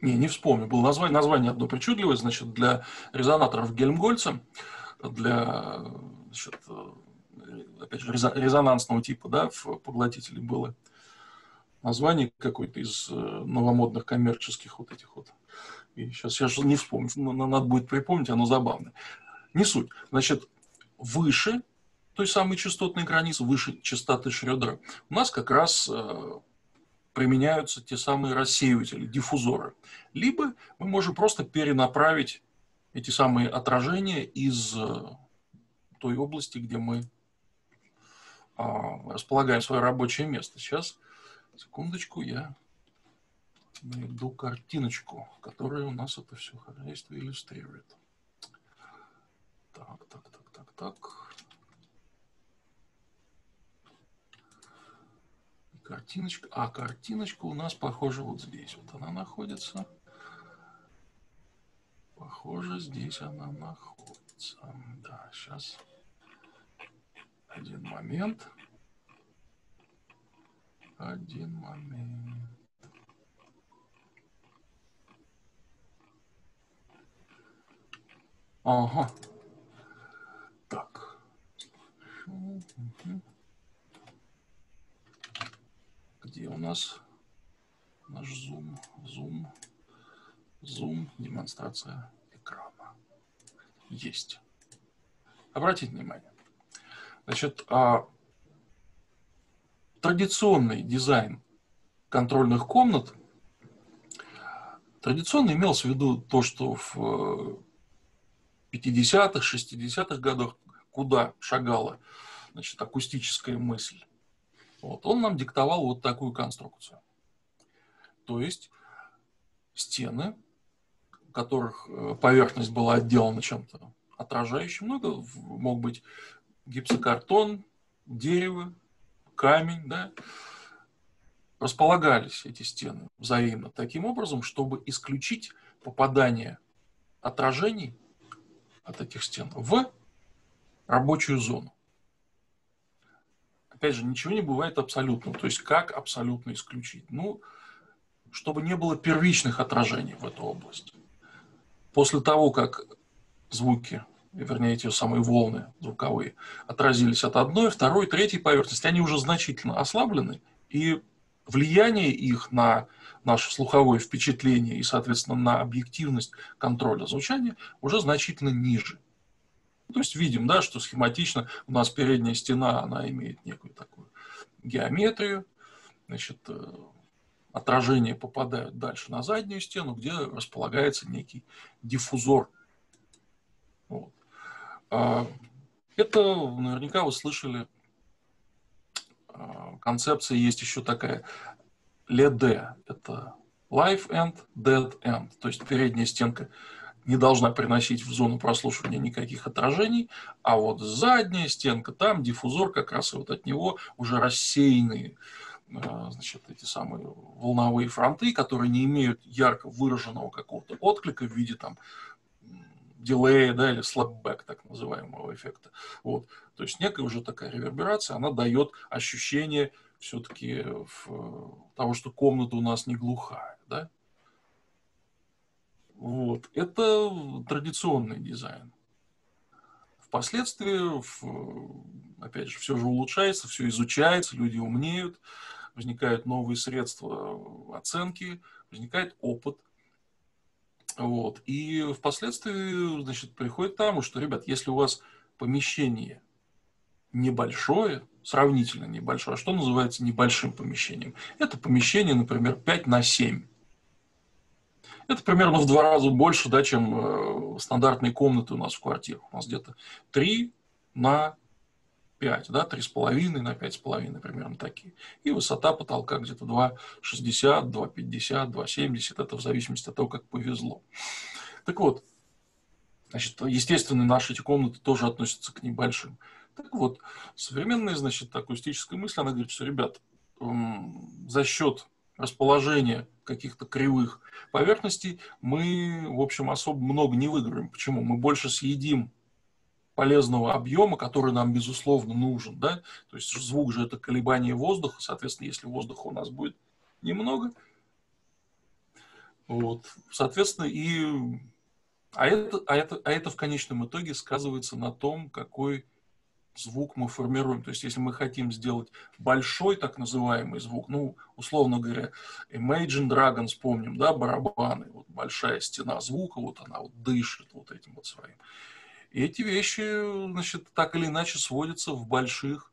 не, не вспомню, было название, название одно причудливое, значит, для резонаторов Гельмгольца, для значит, опять же, резонансного типа, да, в поглотителе было название какое-то из э, новомодных коммерческих вот этих вот. И сейчас я не вспомню, надо будет припомнить, оно забавное. Не суть. Значит, выше той самой частотной границы, выше частоты Шрёдера, у нас как раз э, применяются те самые рассеиватели, диффузоры. Либо мы можем просто перенаправить эти самые отражения из э, той области, где мы располагаем свое рабочее место. Сейчас, секундочку, я найду картиночку, которая у нас это все хозяйство иллюстрирует. Так, так, так, так, так. Картиночка. А картиночка у нас, похоже, вот здесь. Вот она находится. Похоже, здесь она находится. Да, сейчас. Один момент. Один момент. Ага. Так. Где у нас наш зум? Зум. Зум. Демонстрация экрана. Есть. Обратите внимание. Значит, а, традиционный дизайн контрольных комнат традиционно имелся в виду то, что в 50-х, 60-х годах, куда шагала значит, акустическая мысль. Вот, он нам диктовал вот такую конструкцию. То есть стены, которых э, поверхность была отделана чем-то отражающим, много мог быть гипсокартон, дерево, камень, да, располагались эти стены взаимно таким образом, чтобы исключить попадание отражений от этих стен в рабочую зону. Опять же, ничего не бывает абсолютно. То есть, как абсолютно исключить? Ну, чтобы не было первичных отражений в эту область. После того, как звуки, вернее, эти самые волны звуковые, отразились от одной, второй, третьей поверхности, они уже значительно ослаблены, и влияние их на наше слуховое впечатление и, соответственно, на объективность контроля звучания уже значительно ниже. То есть видим, да, что схематично у нас передняя стена, она имеет некую такую геометрию, значит, э, отражения попадают дальше на заднюю стену, где располагается некий диффузор. Вот. А, это наверняка вы слышали, а, концепция есть еще такая. LED – это live end, dead end, то есть передняя стенка не должна приносить в зону прослушивания никаких отражений, а вот задняя стенка, там диффузор как раз и вот от него уже рассеянные э, значит, эти самые волновые фронты, которые не имеют ярко выраженного какого-то отклика в виде там дилея, да, или слэпбэк, так называемого эффекта. Вот. То есть некая уже такая реверберация, она дает ощущение все-таки того, что комната у нас не глухая, да? Вот. Это традиционный дизайн. Впоследствии, опять же, все же улучшается, все изучается, люди умнеют, возникают новые средства оценки, возникает опыт. Вот. И впоследствии, значит, приходит к тому, что, ребят, если у вас помещение небольшое, сравнительно небольшое. А что называется небольшим помещением? Это помещение, например, 5 на 7. Это примерно в два раза больше, да, чем э, стандартные комнаты у нас в квартирах. У нас где-то 3 на 5, да, 3,5 на 5,5 примерно такие. И высота потолка где-то 2,60, 2,50, 2,70. Это в зависимости от того, как повезло. Так вот, значит, естественно, наши эти комнаты тоже относятся к небольшим. Так вот, современная, значит, акустическая мысль, она говорит, что, ребят, за счет расположения каких-то кривых поверхностей мы, в общем, особо много не выиграем. Почему? Мы больше съедим полезного объема, который нам, безусловно, нужен. Да? То есть звук же это колебание воздуха, соответственно, если воздуха у нас будет немного, вот, соответственно, и... А это, а, это, а это в конечном итоге сказывается на том, какой звук мы формируем. То есть, если мы хотим сделать большой так называемый звук, ну, условно говоря, Imagine Dragons, помним, да, барабаны, вот большая стена звука, вот она вот дышит вот этим вот своим. И эти вещи, значит, так или иначе сводятся в больших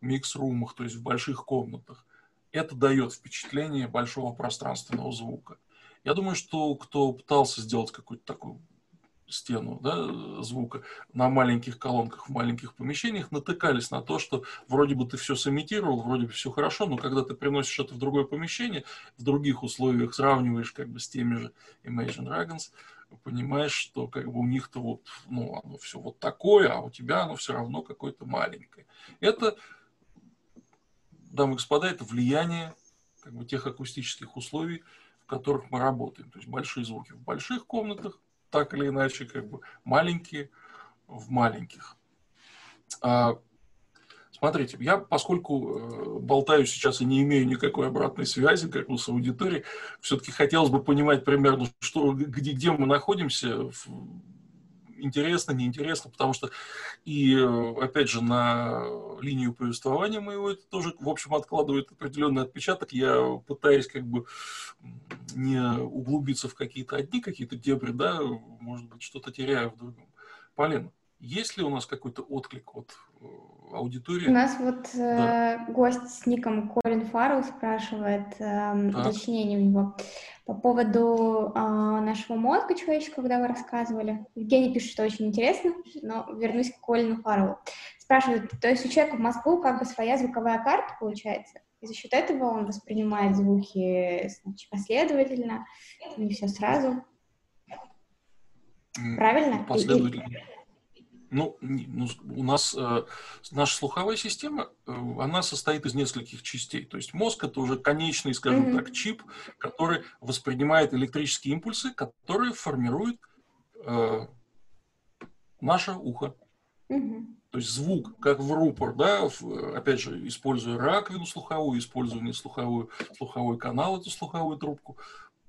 микс-румах, то есть в больших комнатах. Это дает впечатление большого пространственного звука. Я думаю, что кто пытался сделать какую-то такую стену да, звука на маленьких колонках в маленьких помещениях, натыкались на то, что вроде бы ты все сымитировал, вроде бы все хорошо, но когда ты приносишь это в другое помещение, в других условиях сравниваешь как бы с теми же Imagine Dragons, понимаешь, что как бы у них-то вот, ну, оно все вот такое, а у тебя оно все равно какое-то маленькое. Это дамы и господа, это влияние как бы, тех акустических условий, в которых мы работаем. То есть большие звуки в больших комнатах, так или иначе, как бы маленькие в маленьких. А, смотрите, я, поскольку э, болтаю сейчас и не имею никакой обратной связи, как бы с аудиторией, все-таки хотелось бы понимать примерно, что, где, где мы находимся, интересно, неинтересно, потому что и, э, опять же, на линию повествования моего это тоже, в общем, откладывает определенный отпечаток. Я пытаюсь как бы не углубиться в какие-то одни какие-то дебри, да, может быть, что-то теряю в другом. Полина, есть ли у нас какой-то отклик от э, аудитории?
У нас вот да. э, гость с ником Колин Фаррелл спрашивает э, уточнение у него по поводу э, нашего мозга человеческого, когда вы рассказывали. Евгений пишет, что очень интересно, но вернусь к Колину Фарреллу. Спрашивает, то есть у человека в Москву как бы своя звуковая карта получается? И за счет этого он воспринимает звуки значит, последовательно, не все сразу. Правильно?
Последовательно. Ну, ну, у нас э, наша слуховая система, э, она состоит из нескольких частей. То есть мозг это уже конечный, скажем mm-hmm. так, чип, который воспринимает электрические импульсы, которые формируют э, наше ухо. Mm-hmm. То есть звук, как в рупор, да, в, опять же, используя раковину слуховую, используя не слуховую, слуховой канал, эту слуховую трубку,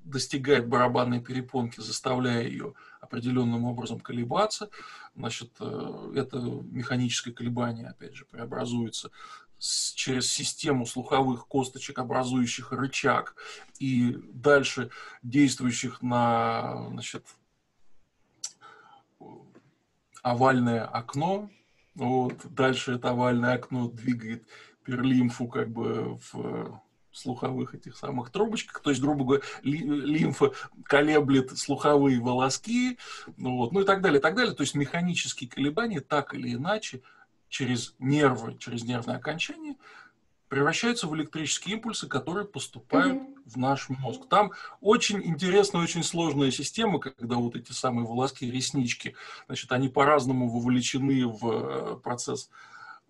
достигает барабанной перепонки, заставляя ее определенным образом колебаться. Значит, э, это механическое колебание, опять же, преобразуется через систему слуховых косточек, образующих рычаг, и дальше действующих на значит, овальное окно. Вот. Дальше это овальное окно двигает перлимфу как бы в слуховых этих самых трубочках, то есть, грубо говоря, лимфа колеблет слуховые волоски, ну, вот, ну и так далее, и так далее. То есть механические колебания так или иначе через нервы, через нервное окончание превращаются в электрические импульсы, которые поступают mm-hmm. в наш мозг. Там очень интересная, очень сложная система, когда вот эти самые волоски, реснички, значит, они по-разному вовлечены в э, процесс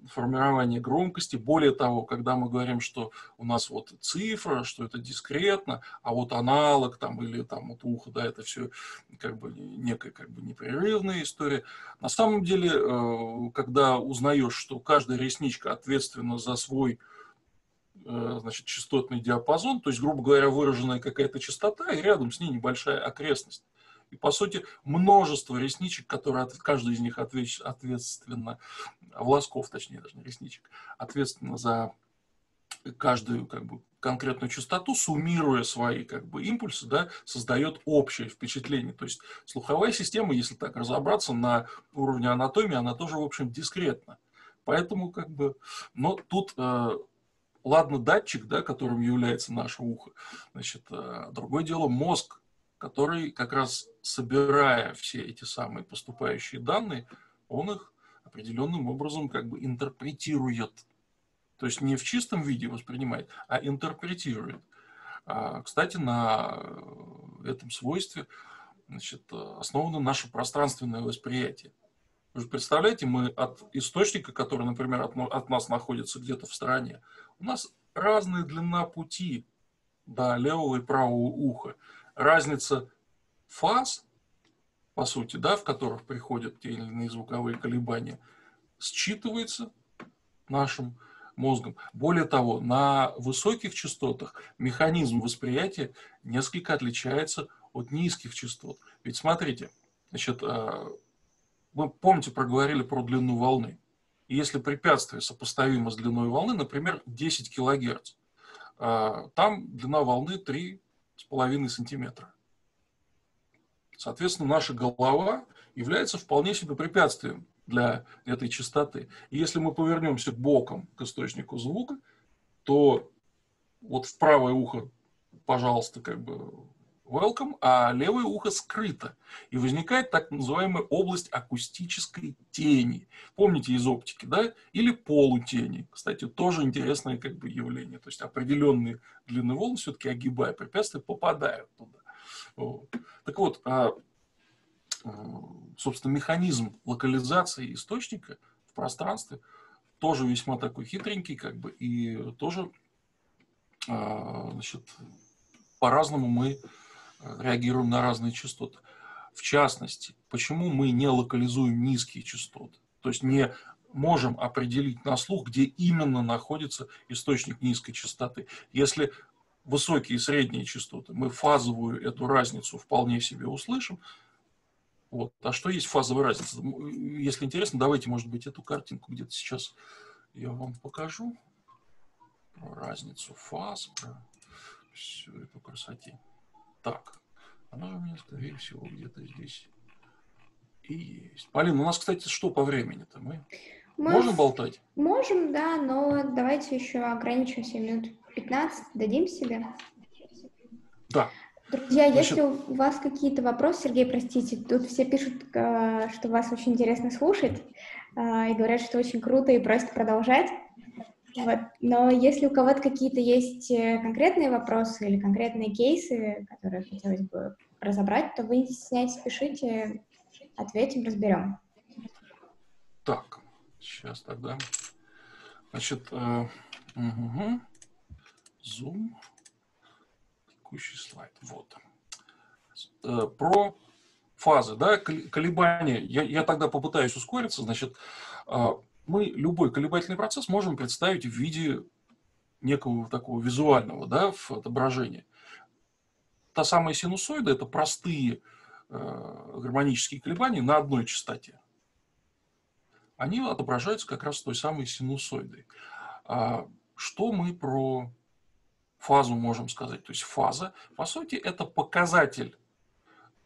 формирование громкости. Более того, когда мы говорим, что у нас вот цифра, что это дискретно, а вот аналог там или там вот ухо, да, это все как бы некая как бы непрерывная история. На самом деле, э, когда узнаешь, что каждая ресничка ответственна за свой э, значит, частотный диапазон, то есть, грубо говоря, выраженная какая-то частота, и рядом с ней небольшая окрестность. И, по сути, множество ресничек, которые, каждый из них ответственно волосков, точнее, даже не ресничек, ответственно за каждую как бы, конкретную частоту, суммируя свои как бы, импульсы, да, создает общее впечатление. То есть слуховая система, если так разобраться на уровне анатомии, она тоже, в общем, дискретна. Поэтому, как бы, но тут, э, ладно, датчик, да, которым является наше ухо, значит, э, другое дело мозг, который как раз собирая все эти самые поступающие данные, он их определенным образом как бы интерпретирует. То есть не в чистом виде воспринимает, а интерпретирует. А, кстати, на этом свойстве значит, основано наше пространственное восприятие. Вы же представляете, мы от источника, который, например, от, от нас находится где-то в стороне, у нас разная длина пути до левого и правого уха. Разница фаз по сути, да, в которых приходят те или иные звуковые колебания, считывается нашим мозгом. Более того, на высоких частотах механизм восприятия несколько отличается от низких частот. Ведь смотрите, значит, вы а, помните, проговорили про длину волны. И если препятствие сопоставимо с длиной волны, например, 10 килогерц, а, там длина волны 3,5 сантиметра. Соответственно, наша голова является вполне себе препятствием для этой частоты. И если мы повернемся боком к источнику звука, то вот в правое ухо, пожалуйста, как бы welcome, а левое ухо скрыто. И возникает так называемая область акустической тени. Помните из оптики, да? Или полутени. Кстати, тоже интересное как бы явление. То есть определенные длины волн все-таки огибая препятствия попадают туда. Так вот, а, собственно, механизм локализации источника в пространстве тоже весьма такой хитренький, как бы, и тоже, а, значит, по-разному мы э, реагируем на разные частоты. В частности, почему мы не локализуем низкие частоты? То есть не можем определить на слух, где именно находится источник низкой частоты. Если высокие и средние частоты, мы фазовую эту разницу вполне себе услышим. Вот. А что есть фазовая разница? Если интересно, давайте, может быть, эту картинку где-то сейчас я вам покажу. Про разницу фаз, про всю эту красоте. Так, она у меня, скорее всего, где-то здесь и есть. Полина, у нас, кстати, что по времени-то? Мы, Мы можем болтать?
Можем, да, но давайте еще ограничимся минут 15, дадим себе.
Да.
Друзья, Значит... если у вас какие-то вопросы, Сергей, простите, тут все пишут, э, что вас очень интересно слушать, э, и говорят, что очень круто и просят продолжать. Вот. Но если у кого-то какие-то есть э, конкретные вопросы или конкретные кейсы, которые хотелось бы разобрать, то вы не стесняйтесь, пишите, ответим, разберем.
Так, сейчас тогда. Значит, э, угу. Zoom. Текущий слайд. Вот. Э, про фазы, да, колебания. Я, я тогда попытаюсь ускориться. Значит, э, мы любой колебательный процесс можем представить в виде некого такого визуального да, в отображении. Та самая синусоида – это простые э, гармонические колебания на одной частоте. Они отображаются как раз той самой синусоидой. А что мы про фазу можем сказать? То есть фаза, по сути, это показатель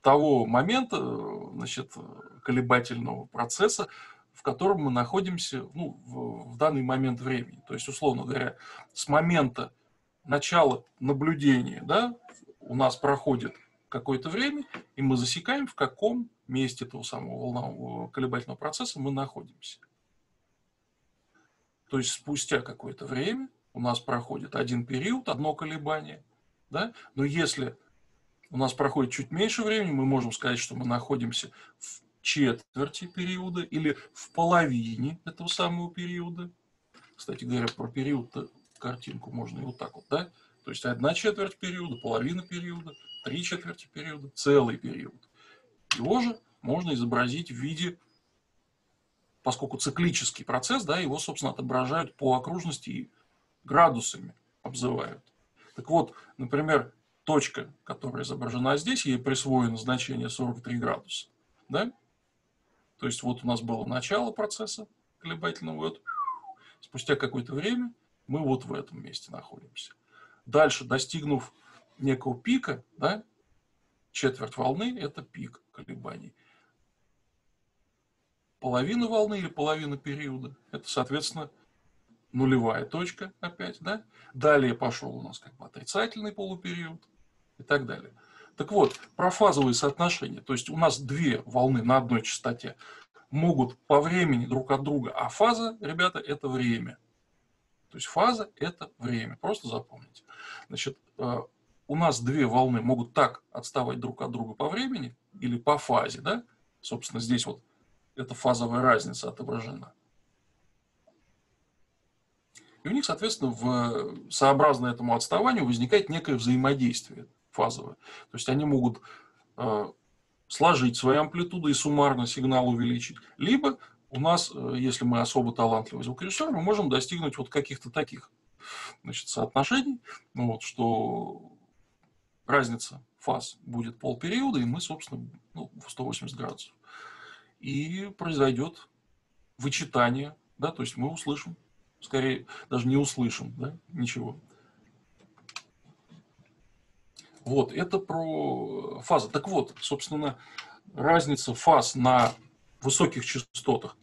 того момента значит, колебательного процесса, в котором мы находимся ну, в, в данный момент времени. То есть, условно говоря, с момента начала наблюдения да, у нас проходит какое-то время, и мы засекаем, в каком месте этого самого волнового колебательного процесса мы находимся. То есть спустя какое-то время у нас проходит один период, одно колебание, да? но если у нас проходит чуть меньше времени, мы можем сказать, что мы находимся в четверти периода или в половине этого самого периода. Кстати говоря, про период картинку можно и вот так вот, да? То есть одна четверть периода, половина периода, три четверти периода, целый период. Его же можно изобразить в виде, поскольку циклический процесс, да, его, собственно, отображают по окружности и градусами обзывают. Так вот, например, точка, которая изображена здесь, ей присвоено значение 43 градуса. Да? То есть вот у нас было начало процесса колебательного, вот спустя какое-то время мы вот в этом месте находимся. Дальше, достигнув некого пика, да, четверть волны – это пик колебаний. Половина волны или половина периода – это, соответственно, нулевая точка опять, да? Далее пошел у нас как бы отрицательный полупериод и так далее. Так вот, про фазовые соотношения. То есть у нас две волны на одной частоте могут по времени друг от друга, а фаза, ребята, это время. То есть фаза – это время. Просто запомните. Значит, э, у нас две волны могут так отставать друг от друга по времени или по фазе, да? Собственно, здесь вот эта фазовая разница отображена. И у них, соответственно, в, сообразно этому отставанию возникает некое взаимодействие фазовое. То есть они могут э, сложить свои амплитуды и суммарно сигнал увеличить. Либо у нас, э, если мы особо талантливый звукорежиссер, мы можем достигнуть вот каких-то таких значит, соотношений, ну вот, что разница фаз будет полпериода, и мы, собственно, ну, в 180 градусов. И произойдет вычитание, да, то есть мы услышим, скорее даже не услышим, да, ничего. Вот, это про фазы. Так вот, собственно, разница фаз на высоких частотах,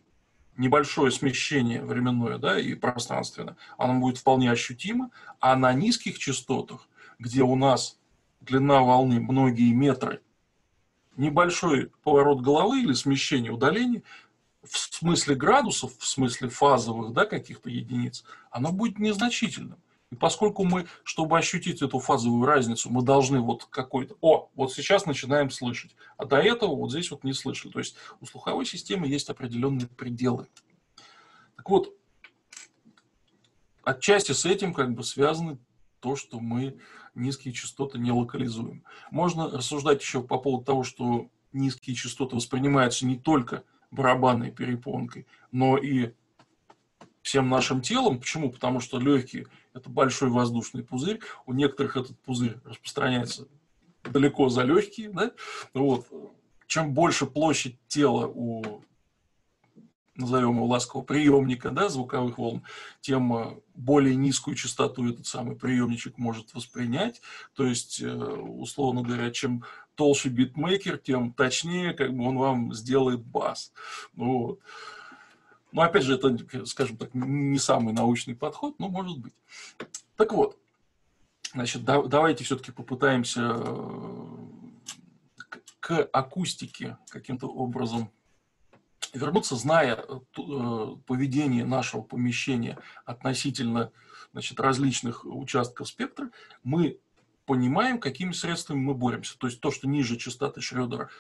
небольшое смещение временное да, и пространственное, оно будет вполне ощутимо, а на низких частотах, где у нас длина волны многие метры, небольшой поворот головы или смещение удаления в смысле градусов, в смысле фазовых да, каких-то единиц, оно будет незначительным. И поскольку мы, чтобы ощутить эту фазовую разницу, мы должны вот какой-то... О, вот сейчас начинаем слышать. А до этого вот здесь вот не слышали. То есть у слуховой системы есть определенные пределы. Так вот, отчасти с этим как бы связаны то, что мы низкие частоты не локализуем. Можно рассуждать еще по поводу того, что низкие частоты воспринимаются не только барабанной перепонкой, но и всем нашим телом. Почему? Потому что легкие – это большой воздушный пузырь. У некоторых этот пузырь распространяется далеко за легкие. Да? Вот. Чем больше площадь тела у назовем его ласково, приемника да, звуковых волн, тем э, более низкую частоту этот самый приемничек может воспринять. То есть, э, условно говоря, чем толще битмейкер, тем точнее как бы он вам сделает бас. Вот. Но опять же, это, скажем так, не самый научный подход, но может быть. Так вот, значит, да, давайте все-таки попытаемся э, к акустике каким-то образом вернуться, зная э, э, поведение нашего помещения относительно значит, различных участков спектра, мы понимаем, какими средствами мы боремся. То есть то, что ниже частоты Шрёдера,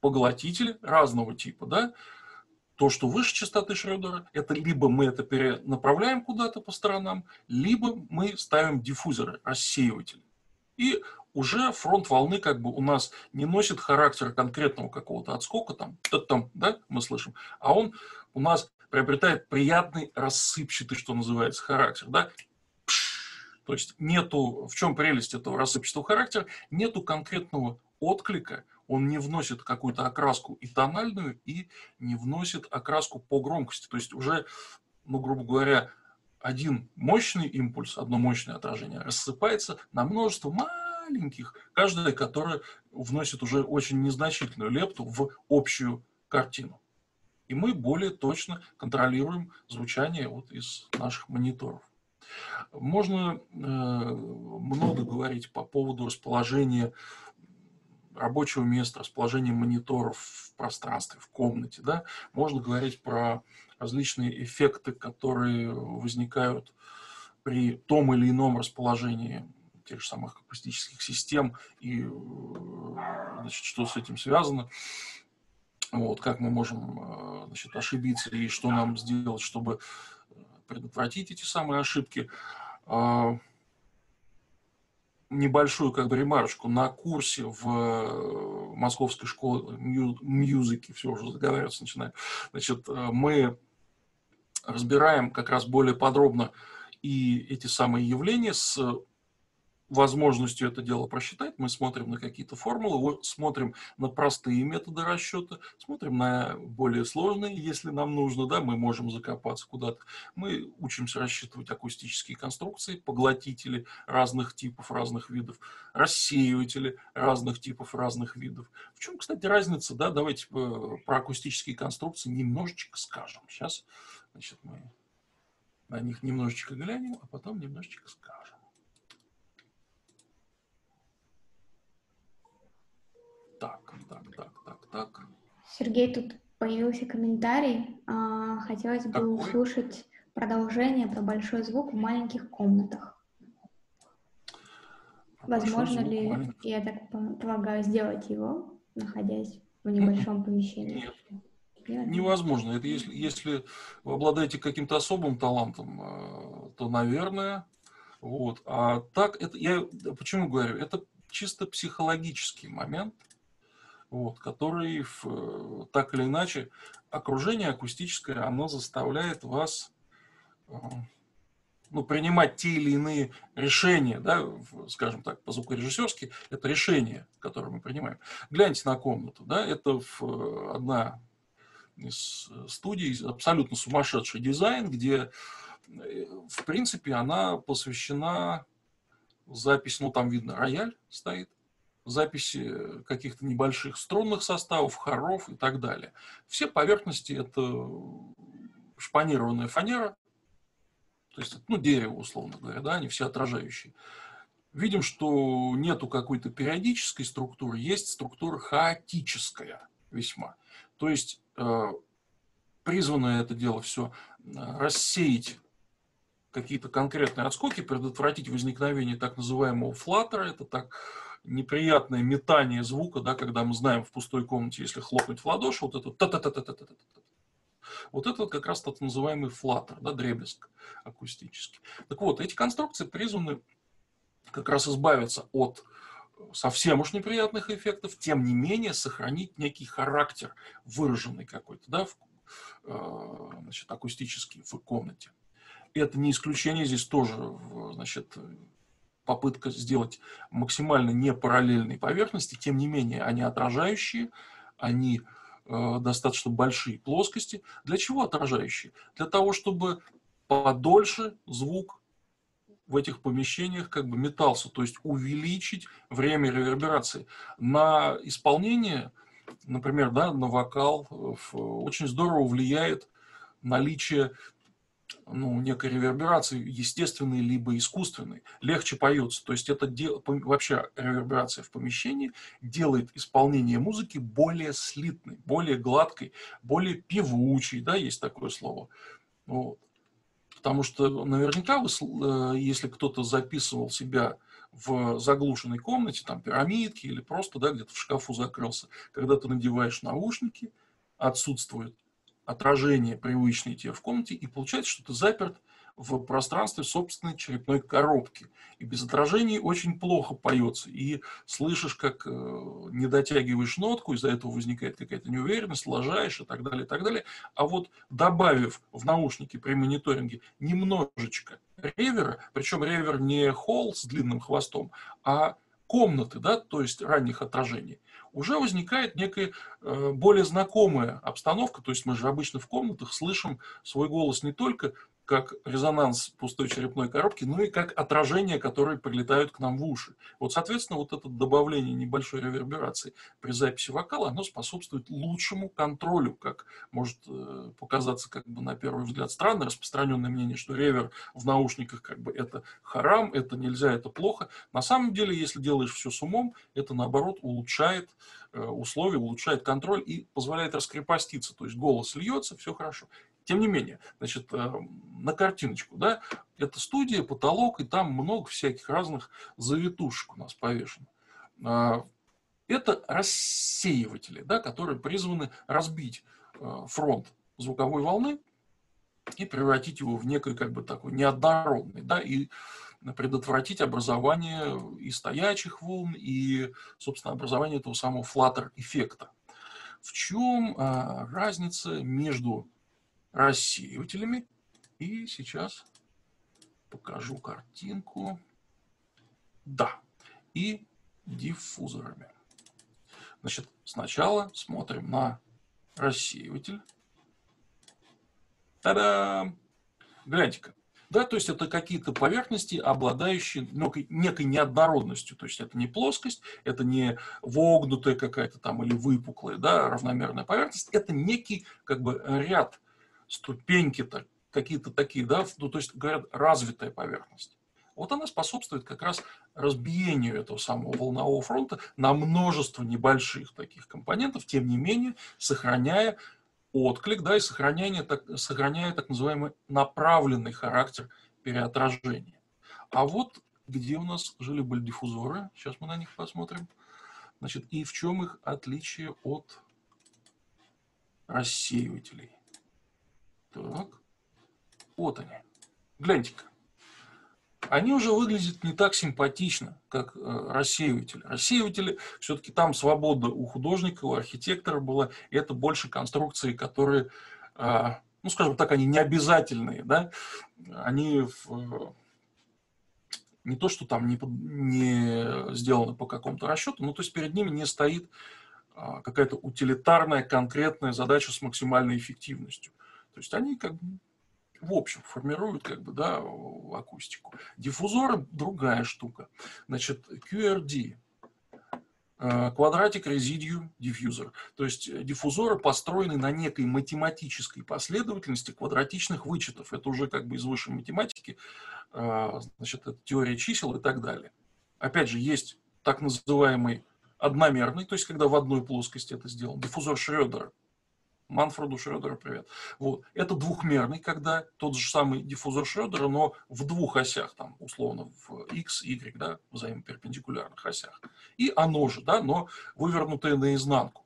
поглотители разного типа, да, то, что выше частоты Шрёдера, это либо мы это перенаправляем куда-то по сторонам, либо мы ставим диффузоры, рассеиватели. И уже фронт волны как бы у нас не носит характера конкретного какого-то отскока, там, там, да, мы слышим, а он у нас приобретает приятный рассыпчатый, что называется, характер, да, то есть нету, в чем прелесть этого рассыпчатого характера, нету конкретного отклика, он не вносит какую-то окраску и тональную, и не вносит окраску по громкости. То есть уже, ну, грубо говоря, один мощный импульс, одно мощное отражение рассыпается на множество маленьких, каждая, которая вносит уже очень незначительную лепту в общую картину. И мы более точно контролируем звучание вот из наших мониторов. Можно э, много говорить по поводу расположения рабочего места, расположения мониторов в пространстве, в комнате. Да? Можно говорить про различные эффекты, которые возникают при том или ином расположении тех же самых акустических систем и значит, что с этим связано. Вот, как мы можем э, значит, ошибиться и что нам сделать, чтобы предотвратить эти самые ошибки. Небольшую как бы ремарочку. На курсе в э, Московской школе мьюзики, все уже заговариваться начинаю, значит, э, мы разбираем как раз более подробно и эти самые явления с возможностью это дело просчитать, мы смотрим на какие-то формулы, смотрим на простые методы расчета, смотрим на более сложные, если нам нужно, да, мы можем закопаться куда-то. Мы учимся рассчитывать акустические конструкции, поглотители разных типов, разных видов, рассеиватели разных типов, разных видов. В чем, кстати, разница, да, давайте про акустические конструкции немножечко скажем. Сейчас, значит, мы на них немножечко глянем, а потом немножечко скажем. Так, так, так, так, так.
Сергей, тут появился комментарий. А, хотелось бы Какой? услышать продолжение про большой звук в маленьких комнатах. Возможно ли, маленький. я так полагаю, сделать его, находясь в небольшом помещении?
Нет. Невозможно. Это если, если вы обладаете каким-то особым талантом, э, то, наверное, вот. А так, это я почему говорю? Это чисто психологический момент – вот, который в, э, так или иначе окружение акустическое, оно заставляет вас э, ну, принимать те или иные решения, да, скажем так, по звукорежиссерски, это решение, которое мы принимаем. Гляньте на комнату, да, это в, э, одна из студий, абсолютно сумасшедший дизайн, где, в принципе, она посвящена запись, ну, там видно, рояль стоит, записи каких-то небольших струнных составов, хоров и так далее. Все поверхности это шпанированная фанера, то есть, ну, дерево, условно говоря, да, они все отражающие. Видим, что нету какой-то периодической структуры, есть структура хаотическая весьма. То есть, э, призвано это дело все э, рассеять какие-то конкретные отскоки, предотвратить возникновение так называемого флаттера, это так неприятное метание звука, да, когда мы знаем в пустой комнате, если хлопнуть в ладоши, вот это та та та та та та та Вот это вот как раз тот называемый флаттер, да, дребезг акустический. Так вот, эти конструкции призваны как раз избавиться от совсем уж неприятных эффектов, тем не менее сохранить некий характер выраженный какой-то, да, в, э, значит, акустический в комнате. Это не исключение, здесь тоже, значит, попытка сделать максимально непараллельные поверхности, тем не менее они отражающие, они э, достаточно большие плоскости. Для чего отражающие? Для того, чтобы подольше звук в этих помещениях как бы метался, то есть увеличить время реверберации. На исполнение, например, да, на вокал очень здорово влияет наличие ну, некой реверберации, естественной либо искусственной, легче поется. То есть это дел... вообще реверберация в помещении делает исполнение музыки более слитной, более гладкой, более певучей, да, есть такое слово. Вот. Потому что наверняка, вы, э, если кто-то записывал себя в заглушенной комнате, там пирамидки или просто да, где-то в шкафу закрылся, когда ты надеваешь наушники, отсутствует отражение привычное тебе в комнате, и получается, что ты заперт в пространстве собственной черепной коробки. И без отражений очень плохо поется. И слышишь, как э, не дотягиваешь нотку, из-за этого возникает какая-то неуверенность, лажаешь и так далее, и так далее. А вот добавив в наушники при мониторинге немножечко ревера, причем ревер не холл с длинным хвостом, а комнаты, да, то есть ранних отражений, уже возникает некая э, более знакомая обстановка. То есть мы же обычно в комнатах слышим свой голос не только как резонанс пустой черепной коробки, ну и как отражения, которые прилетают к нам в уши. Вот, соответственно, вот это добавление небольшой реверберации при записи вокала, оно способствует лучшему контролю, как может э, показаться как бы на первый взгляд странно, распространенное мнение, что ревер в наушниках как бы это харам, это нельзя, это плохо. На самом деле, если делаешь все с умом, это наоборот улучшает э, условия, улучшает контроль и позволяет раскрепоститься. То есть голос льется, все хорошо. Тем не менее, значит, э, на картиночку, да, это студия, потолок, и там много всяких разных завитушек у нас повешено. А, это рассеиватели, да, которые призваны разбить э, фронт звуковой волны и превратить его в некий как бы такой неоднородный, да, и предотвратить образование и стоячих волн, и, собственно, образование этого самого флаттер-эффекта. В чем а, разница между рассеивателями. И сейчас покажу картинку. Да, и диффузорами. Значит, сначала смотрим на рассеиватель. Та-дам! Гляньте-ка. Да, то есть это какие-то поверхности, обладающие некой, некой неоднородностью. То есть это не плоскость, это не вогнутая какая-то там или выпуклая, да, равномерная поверхность. Это некий как бы ряд ступеньки-то какие-то такие, да, ну, то есть, говорят, развитая поверхность. Вот она способствует как раз разбиению этого самого волнового фронта на множество небольших таких компонентов, тем не менее, сохраняя отклик, да, и сохраняя так, сохраняя так называемый направленный характер переотражения. А вот где у нас жили-были диффузоры, сейчас мы на них посмотрим. Значит, и в чем их отличие от рассеивателей. Так. Вот они. Гляньте-ка. Они уже выглядят не так симпатично, как э, рассеиватели. Рассеиватели, все-таки там свобода у художника, у архитектора была. И это больше конструкции, которые, э, ну, скажем так, они не обязательные. Да? Они в, не то, что там не, не сделаны по какому-то расчету, но то есть перед ними не стоит э, какая-то утилитарная, конкретная задача с максимальной эффективностью. То есть они как бы в общем формируют как бы, да, акустику. Диффузоры – другая штука. Значит, QRD э, квадратик Residuum Diffuser. То есть диффузоры построены на некой математической последовательности квадратичных вычетов. Это уже как бы из высшей математики, э, значит, это теория чисел и так далее. Опять же, есть так называемый одномерный, то есть когда в одной плоскости это сделано, диффузор Шрёдера. Манфреду Шредеру привет. Вот. Это двухмерный, когда тот же самый диффузор Шредера, но в двух осях, там, условно, в x, y, да, взаимоперпендикулярных осях. И оно же, да, но вывернутое наизнанку.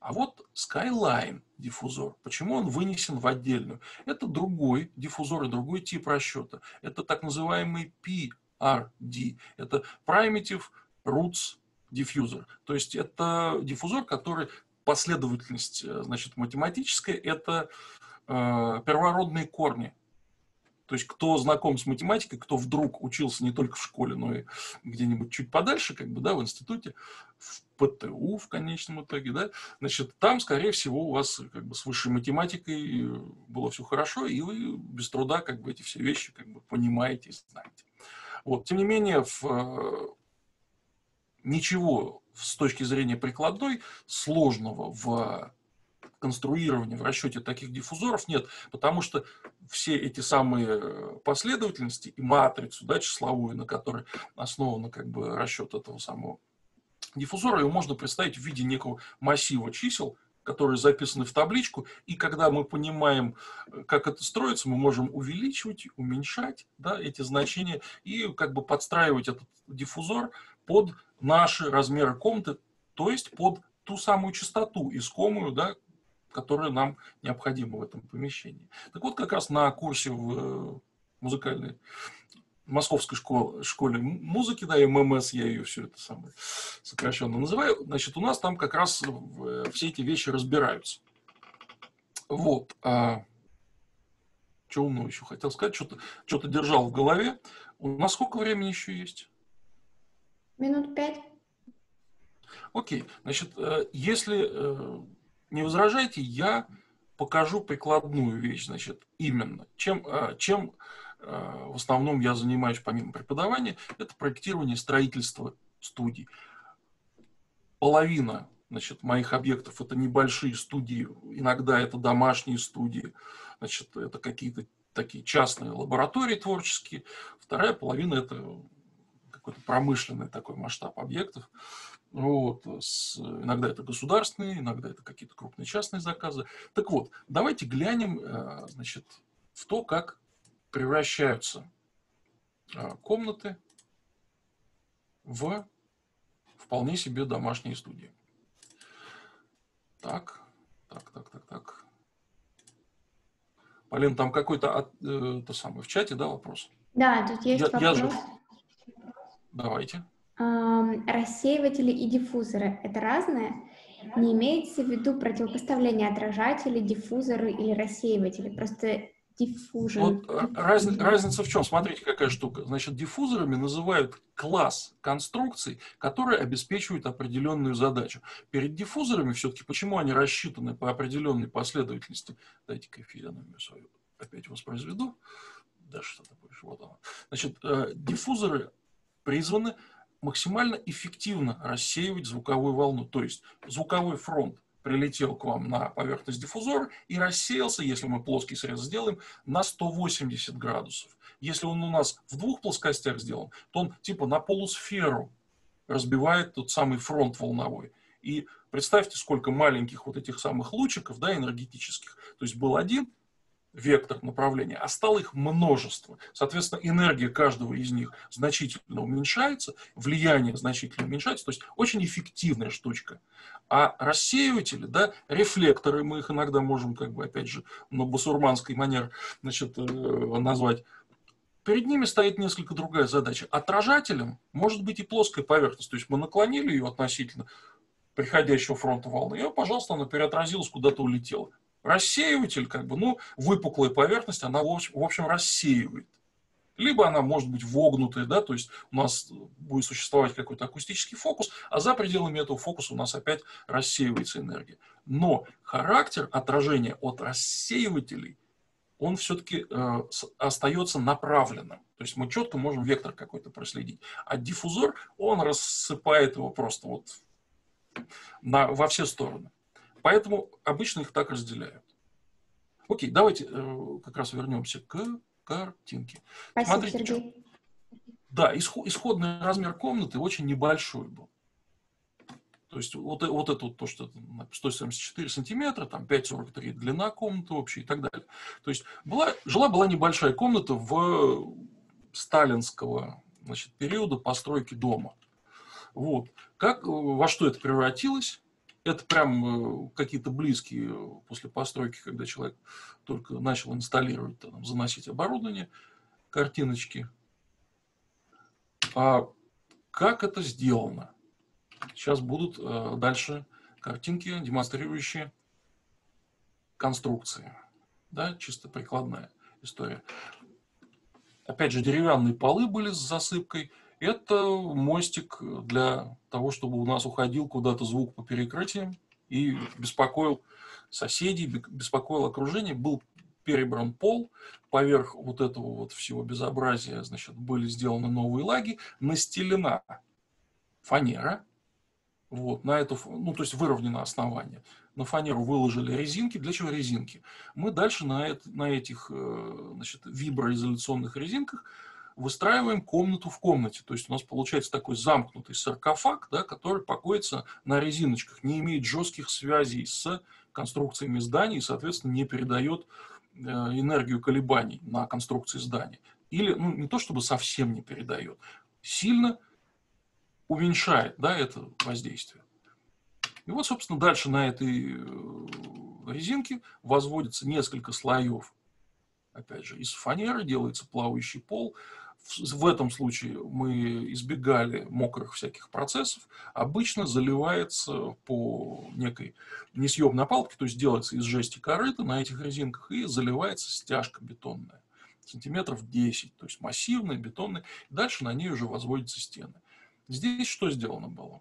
А вот Skyline диффузор. Почему он вынесен в отдельную? Это другой диффузор и другой тип расчета. Это так называемый PRD. Это Primitive Roots Diffuser. То есть это диффузор, который последовательность э, значит, математическая, это э, первородные корни то есть кто знаком с математикой, кто вдруг учился не только в школе, но и где-нибудь чуть подальше, как бы, да, в институте, в ПТУ в конечном итоге, да, значит, там, скорее всего, у вас как бы с высшей математикой было все хорошо, и вы без труда как бы эти все вещи как бы понимаете и знаете. Вот. Тем не менее, в, э, ничего с точки зрения прикладной сложного в конструирования, в расчете таких диффузоров нет, потому что все эти самые э, последовательности и матрицу, да, числовую, на которой основан как бы расчет этого самого диффузора, его можно представить в виде некого массива чисел, которые записаны в табличку, и когда мы понимаем, э, как это строится, мы можем увеличивать, уменьшать да, эти значения и как бы подстраивать этот диффузор под наши размеры комнаты, то есть под ту самую частоту искомую, да, которые нам необходимы в этом помещении. Так вот, как раз на курсе в э, музыкальной Московской школе, школе музыки, да, ММС, я ее все это самое сокращенно называю, значит, у нас там как раз э, все эти вещи разбираются. Вот. А, что умного еще хотел сказать? Что-то что держал в голове. У нас сколько времени еще есть?
Минут пять.
Окей. Значит, э, если не возражайте, я покажу прикладную вещь, значит, именно. Чем, э, чем э, в основном я занимаюсь помимо преподавания, это проектирование строительства студий. Половина значит, моих объектов это небольшие студии, иногда это домашние студии, значит, это какие-то такие частные лаборатории творческие. Вторая половина это какой-то промышленный такой масштаб объектов. Вот, с, иногда это государственные, иногда это какие-то крупные частные заказы. Так вот, давайте глянем э, значит, в то, как превращаются э, комнаты в вполне себе домашние студии. Так, так, так, так, так. Полин, там какой-то э, то самое в чате, да, вопрос?
Да, тут есть я, вопрос. Я же...
Давайте
рассеиватели и диффузоры – это разное? Не имеется в виду противопоставление отражателей, диффузоры или рассеиватели? Просто diffusion.
Вот э, раз, разница в чем? Смотрите, какая штука. Значит, диффузорами называют класс конструкций, которые обеспечивают определенную задачу. Перед диффузорами все-таки, почему они рассчитаны по определенной последовательности? Дайте-ка физиономию свою опять воспроизведу. Да, что-то больше. Вот оно. Значит, э, диффузоры призваны максимально эффективно рассеивать звуковую волну. То есть звуковой фронт прилетел к вам на поверхность диффузора и рассеялся, если мы плоский срез сделаем, на 180 градусов. Если он у нас в двух плоскостях сделан, то он типа на полусферу разбивает тот самый фронт волновой. И представьте, сколько маленьких вот этих самых лучиков, да, энергетических. То есть был один, вектор направления, а стало их множество. Соответственно, энергия каждого из них значительно уменьшается, влияние значительно уменьшается, то есть очень эффективная штучка. А рассеиватели, да, рефлекторы, мы их иногда можем, как бы, опять же, на басурманской манер значит, э, назвать, перед ними стоит несколько другая задача. Отражателем может быть и плоская поверхность, то есть мы наклонили ее относительно приходящего фронта волны, и, пожалуйста, она переотразилась, куда-то улетела. Рассеиватель, как бы, ну, выпуклая поверхность, она, в общем, рассеивает. Либо она может быть вогнутая, да, то есть у нас будет существовать какой-то акустический фокус, а за пределами этого фокуса у нас опять рассеивается энергия. Но характер отражения от рассеивателей, он все-таки э, остается направленным. То есть мы четко можем вектор какой-то проследить. А диффузор, он рассыпает его просто вот на, во все стороны. Поэтому обычно их так разделяют. Окей, давайте э, как раз вернемся к картинке.
Спасибо, Смотрите, Сергей.
Да, исход, исходный размер комнаты очень небольшой был. То есть вот, вот это вот то, что 174 сантиметра, там 5,43 длина комнаты общей и так далее. То есть была, жила была небольшая комната в сталинского значит, периода постройки дома. Вот. Как, во что это превратилось? Это прям э, какие-то близкие после постройки, когда человек только начал инсталлировать, там, заносить оборудование, картиночки. А как это сделано? Сейчас будут э, дальше картинки, демонстрирующие конструкции. Да, чисто прикладная история. Опять же, деревянные полы были с засыпкой. Это мостик для того, чтобы у нас уходил куда-то звук по перекрытиям и беспокоил соседей, беспокоил окружение. Был перебран пол, поверх вот этого вот всего безобразия, значит, были сделаны новые лаги, настелена фанера, вот, на эту, ну, то есть выровнено основание. На фанеру выложили резинки. Для чего резинки? Мы дальше на, это, на этих э, значит, виброизоляционных резинках выстраиваем комнату в комнате. То есть у нас получается такой замкнутый саркофаг, да, который покоится на резиночках, не имеет жестких связей с конструкциями зданий и, соответственно, не передает э, энергию колебаний на конструкции здания. Или, ну, не то чтобы совсем не передает, сильно уменьшает да, это воздействие. И вот, собственно, дальше на этой э, резинке возводится несколько слоев, опять же, из фанеры, делается плавающий пол. В этом случае мы избегали мокрых всяких процессов. Обычно заливается по некой несъемной опалке, то есть делается из жести корыта на этих резинках и заливается стяжка бетонная сантиметров 10, то есть массивная, бетонная. Dальше на ней уже возводятся стены. Здесь что сделано было?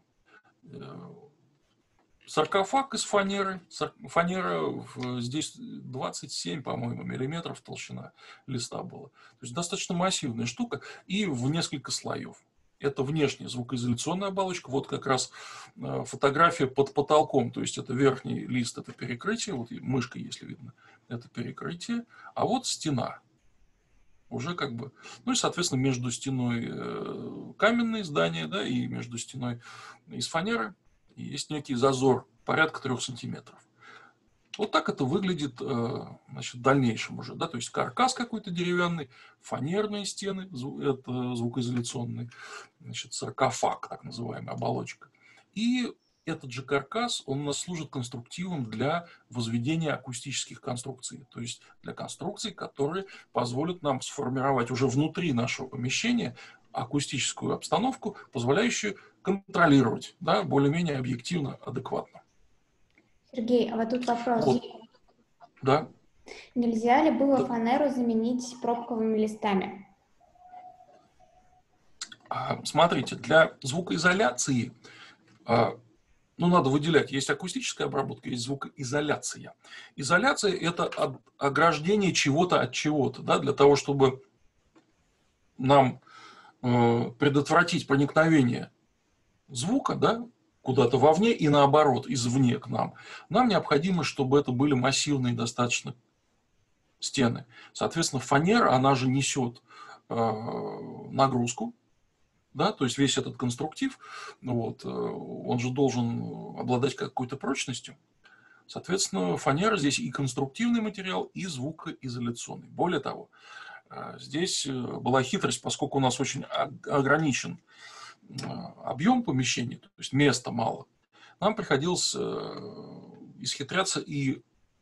Саркофаг из фанеры. Фанера здесь 27, по-моему, миллиметров толщина листа была. То есть достаточно массивная штука и в несколько слоев. Это внешняя звукоизоляционная оболочка. Вот как раз э, фотография под потолком. То есть это верхний лист, это перекрытие. Вот мышка, если видно, это перекрытие. А вот стена уже как бы, ну и, соответственно, между стеной э, каменное здание, да, и между стеной из фанеры есть некий зазор порядка трех сантиметров. Вот так это выглядит э, значит, в дальнейшем уже. Да? То есть каркас какой-то деревянный, фанерные стены, это звукоизоляционный, значит, саркофаг, так называемая оболочка. И этот же каркас, он у нас служит конструктивом для возведения акустических конструкций, то есть для конструкций, которые позволят нам сформировать уже внутри нашего помещения акустическую обстановку, позволяющую контролировать, да, более-менее объективно, адекватно.
Сергей, а вот тут вопрос. Вот.
Да.
Нельзя ли было да. фанеру заменить пробковыми листами?
А, смотрите, для звукоизоляции а, ну, надо выделять, есть акустическая обработка, есть звукоизоляция. Изоляция – это ограждение чего-то от чего-то, да, для того, чтобы нам э, предотвратить проникновение звука, да, куда-то вовне и наоборот, извне к нам, нам необходимо, чтобы это были массивные достаточно стены. Соответственно, фанера, она же несет э, нагрузку, да, то есть весь этот конструктив, вот, э, он же должен обладать какой-то прочностью. Соответственно, фанера здесь и конструктивный материал, и звукоизоляционный. Более того, э, здесь э, была хитрость, поскольку у нас очень ограничен объем помещения, то есть места мало, нам приходилось исхитряться и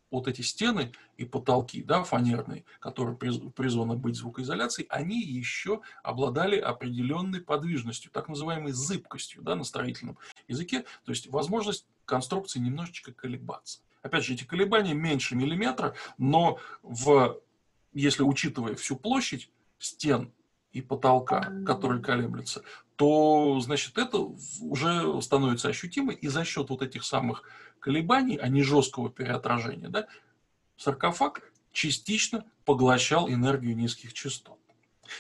вот эти стены и потолки, да, фанерные, которые призваны быть звукоизоляцией, они еще обладали определенной подвижностью, так называемой зыбкостью, да, на строительном языке, то есть возможность конструкции немножечко колебаться. Опять же, эти колебания меньше миллиметра, но в, если учитывая всю площадь стен и потолка, который колеблется, то, значит, это уже становится ощутимо, и за счет вот этих самых колебаний, а не жесткого переотражения, да, саркофаг частично поглощал энергию низких частот.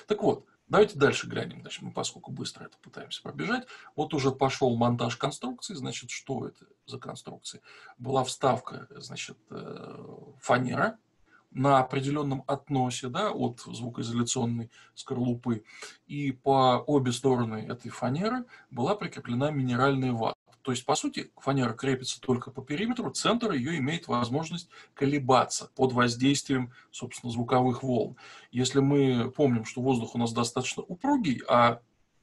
Так вот, давайте дальше глянем, значит, мы поскольку быстро это пытаемся пробежать. Вот уже пошел монтаж конструкции, значит, что это за конструкция? Была вставка, значит, э, фанера, на определенном относе да, от звукоизоляционной скорлупы. И по обе стороны этой фанеры была прикреплена минеральная вата. То есть, по сути, фанера крепится только по периметру, центр ее имеет возможность колебаться под воздействием, собственно, звуковых волн. Если мы помним, что воздух у нас достаточно упругий, а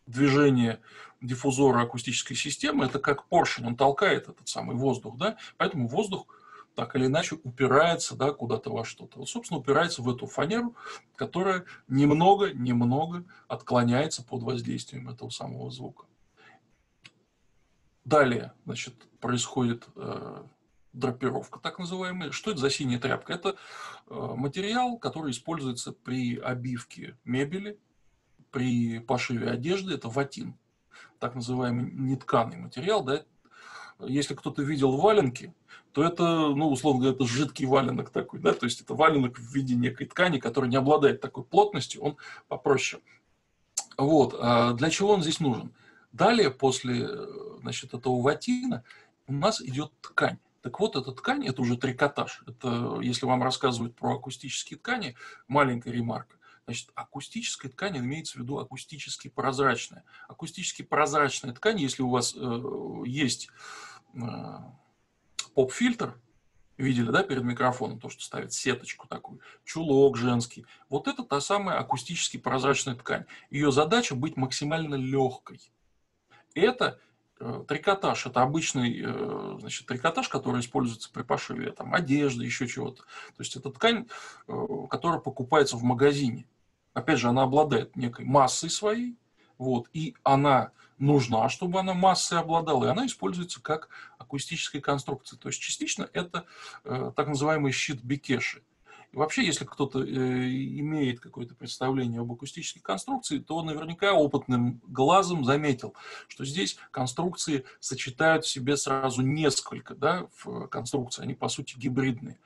движение диффузора акустической системы, это как поршень, он толкает этот самый воздух, да, поэтому воздух так или иначе упирается да, куда-то во что-то. Вот, собственно, упирается в эту фанеру, которая немного-немного отклоняется под воздействием этого самого звука. Далее, значит, происходит э, драпировка, так называемая. Что это за синяя тряпка? Это э, материал, который используется при обивке мебели, при пошиве одежды. Это ватин, так называемый нетканый материал. Да? Если кто-то видел валенки, то это, ну, условно говоря, это жидкий валенок такой, да, то есть это валенок в виде некой ткани, который не обладает такой плотностью, он попроще. Вот, а для чего он здесь нужен? Далее, после, значит, этого ватина, у нас идет ткань. Так вот, эта ткань, это уже трикотаж. Это, если вам рассказывают про акустические ткани, маленькая ремарка. Значит, акустическая ткань имеется в виду акустически прозрачная. Акустически прозрачная ткань, если у вас э, есть э, поп-фильтр, видели, да, перед микрофоном, то, что ставит сеточку такую, чулок женский. Вот это та самая акустически прозрачная ткань. Ее задача быть максимально легкой. Это э, трикотаж, это обычный э, значит, трикотаж, который используется при пошиве там, одежды, еще чего-то. То есть это ткань, э, которая покупается в магазине. Опять же, она обладает некой массой своей, вот, и она нужна, чтобы она массой обладала, и она используется как акустическая конструкция. То есть частично это э, так называемый щит Бекеши. Вообще, если кто-то э, имеет какое-то представление об акустической конструкции, то наверняка опытным глазом заметил, что здесь конструкции сочетают в себе сразу несколько да, в конструкции, они по сути гибридные.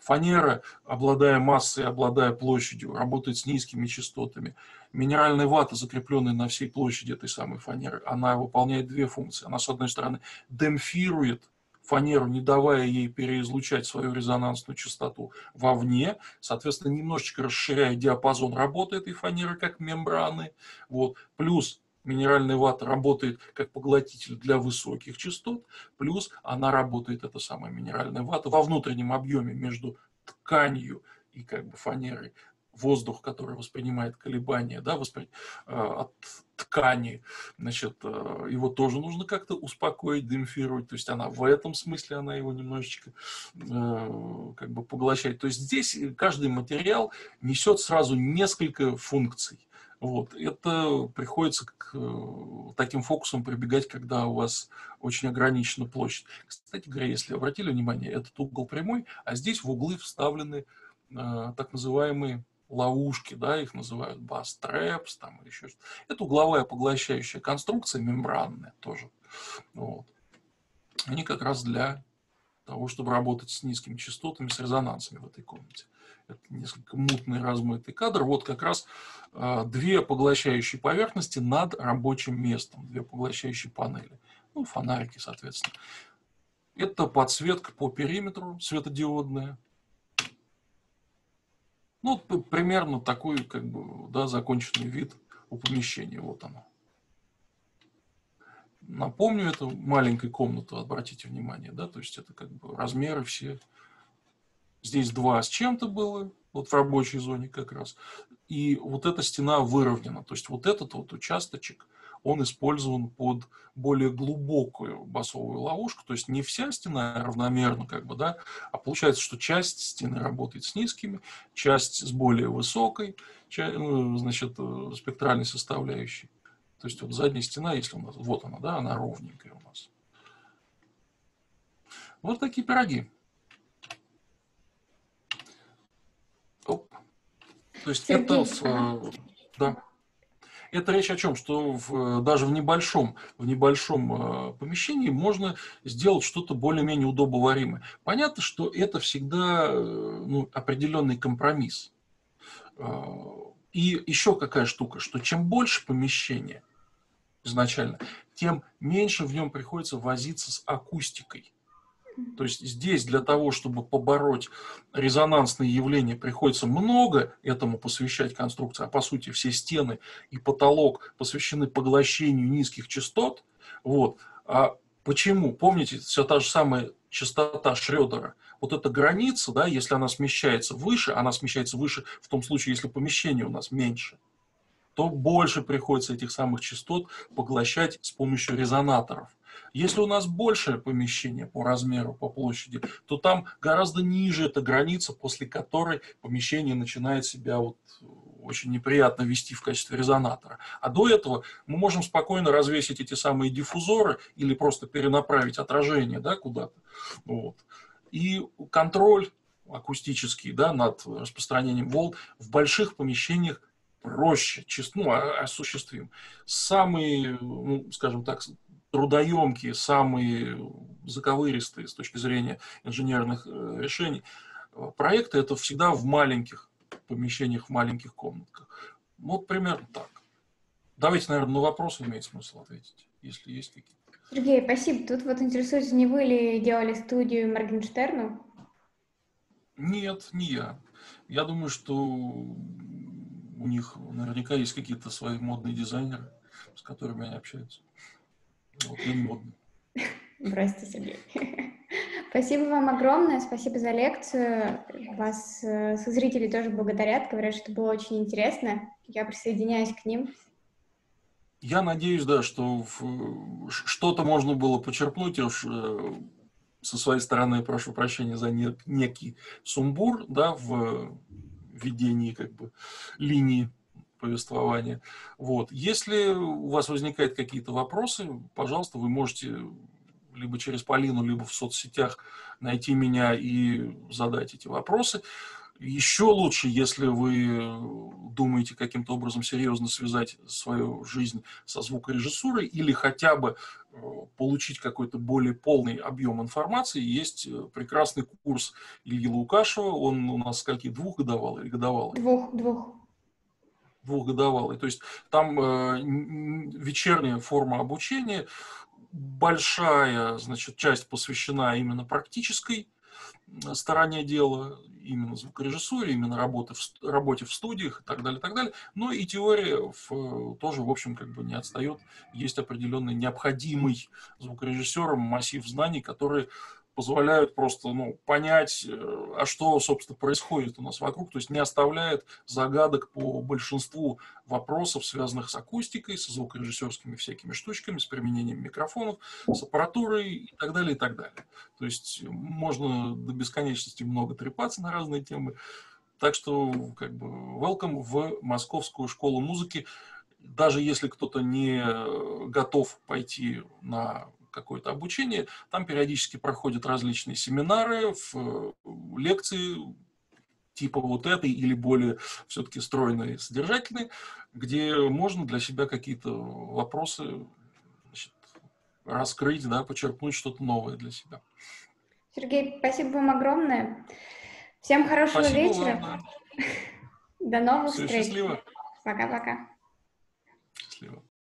Фанера, обладая массой, обладая площадью, работает с низкими частотами. Минеральная вата, закрепленная на всей площади этой самой фанеры, она выполняет две функции. Она, с одной стороны, демпфирует фанеру, не давая ей переизлучать свою резонансную частоту вовне, соответственно, немножечко расширяя диапазон работы этой фанеры как мембраны. Вот. Плюс минеральная вата работает как поглотитель для высоких частот, плюс она работает, эта самая минеральная вата, во внутреннем объеме между тканью и как бы фанерой воздух, который воспринимает колебания да, воспри... Э, от ткани, значит, э, его тоже нужно как-то успокоить, демпфировать, то есть она в этом смысле, она его немножечко э, как бы поглощает. То есть здесь каждый материал несет сразу несколько функций. Вот. Это приходится к таким фокусам прибегать, когда у вас очень ограничена площадь. Кстати говоря, если обратили внимание, этот угол прямой, а здесь в углы вставлены так называемые ловушки, да, их называют бас-трэпс, там еще что-то. Это угловая поглощающая конструкция, мембранная тоже. Вот. Они как раз для того, чтобы работать с низкими частотами, с резонансами в этой комнате. Это несколько мутный, размытый кадр. Вот как раз э, две поглощающие поверхности над рабочим местом, две поглощающие панели. Ну, фонарики, соответственно. Это подсветка по периметру светодиодная. Ну, примерно такой, как бы, да, законченный вид у помещения. Вот оно. Напомню, это маленькая комната, обратите внимание, да, то есть это как бы размеры все. Здесь два с чем-то было, вот в рабочей зоне как раз. И вот эта стена выровнена, то есть вот этот вот участочек, он использован под более глубокую басовую ловушку, то есть не вся стена равномерно, как бы, да, а получается, что часть стены работает с низкими, часть с более высокой, часть, ну, значит, э, спектральной составляющей. То есть вот задняя стена, если у нас, вот она, да, она ровненькая у нас. Вот такие пироги. Оп. То есть Сергей, это, а... да. Это речь о чем? Что в, даже в небольшом, в небольшом э, помещении можно сделать что-то более-менее удобоваримое. Понятно, что это всегда э, ну, определенный компромисс. Э, и еще какая штука, что чем больше помещения изначально, тем меньше в нем приходится возиться с акустикой. То есть здесь для того, чтобы побороть резонансные явления, приходится много этому посвящать конструкции, а по сути все стены и потолок посвящены поглощению низких частот. Вот. А почему? Помните, все та же самая частота Шредера. Вот эта граница, да, если она смещается выше, она смещается выше в том случае, если помещение у нас меньше. то больше приходится этих самых частот поглощать с помощью резонаторов. Если у нас большее помещение по размеру, по площади, то там гораздо ниже эта граница, после которой помещение начинает себя вот очень неприятно вести в качестве резонатора. А до этого мы можем спокойно развесить эти самые диффузоры или просто перенаправить отражение да, куда-то. Вот. И контроль акустический да, над распространением волн в больших помещениях проще, ну, осуществим. Самые, ну, скажем так, трудоемкие, самые заковыристые с точки зрения инженерных э, решений э, проекты это всегда в маленьких помещениях, в маленьких комнатках. Вот примерно так. Давайте, наверное, на вопросы имеет смысл ответить, если есть какие-то.
Сергей, спасибо. Тут вот интересуется, не вы ли делали студию Моргенштерну?
Нет, не я. Я думаю, что у них наверняка есть какие-то свои модные дизайнеры, с которыми они общаются. Модный.
Здрасте, Сергей. Спасибо вам огромное, спасибо за лекцию. Вас э, зрители тоже благодарят, говорят, что было очень интересно. Я присоединяюсь к ним.
Я надеюсь, да, что что-то можно было почерпнуть. Я уж э, со своей стороны прошу прощения за некий сумбур да, в ведении как бы, линии повествования. Вот. Если у вас возникают какие-то вопросы, пожалуйста, вы можете либо через Полину, либо в соцсетях найти меня и задать эти вопросы. Еще лучше, если вы думаете каким-то образом серьезно связать свою жизнь со звукорежиссурой или хотя бы э, получить какой-то более полный объем информации, есть э, прекрасный курс Ильи Лукашева. Он у нас какие, двухгодовалый или годовалый?
Двух, двух.
Двухгодовалый. То есть там э, вечерняя форма обучения, большая значит, часть посвящена именно практической стороне дела, именно звукорежиссуре, именно работе в, работе в студиях и так далее, так далее. Но и теория в, тоже, в общем, как бы не отстает. Есть определенный необходимый звукорежиссерам массив знаний, которые позволяют просто ну, понять, э, а что, собственно, происходит у нас вокруг, то есть не оставляет загадок по большинству вопросов, связанных с акустикой, со звукорежиссерскими всякими штучками, с применением микрофонов, с аппаратурой и так далее, и так далее. То есть можно до бесконечности много трепаться на разные темы. Так что, как бы, welcome в Московскую школу музыки. Даже если кто-то не готов пойти на какое-то обучение. Там периодически проходят различные семинары, лекции типа вот этой или более все-таки стройные, содержательные, где можно для себя какие-то вопросы значит, раскрыть, да, почерпнуть что-то новое для себя.
Сергей, спасибо вам огромное. Всем хорошего спасибо вечера. Вам, да. До новых Все встреч. Счастливо. Пока-пока.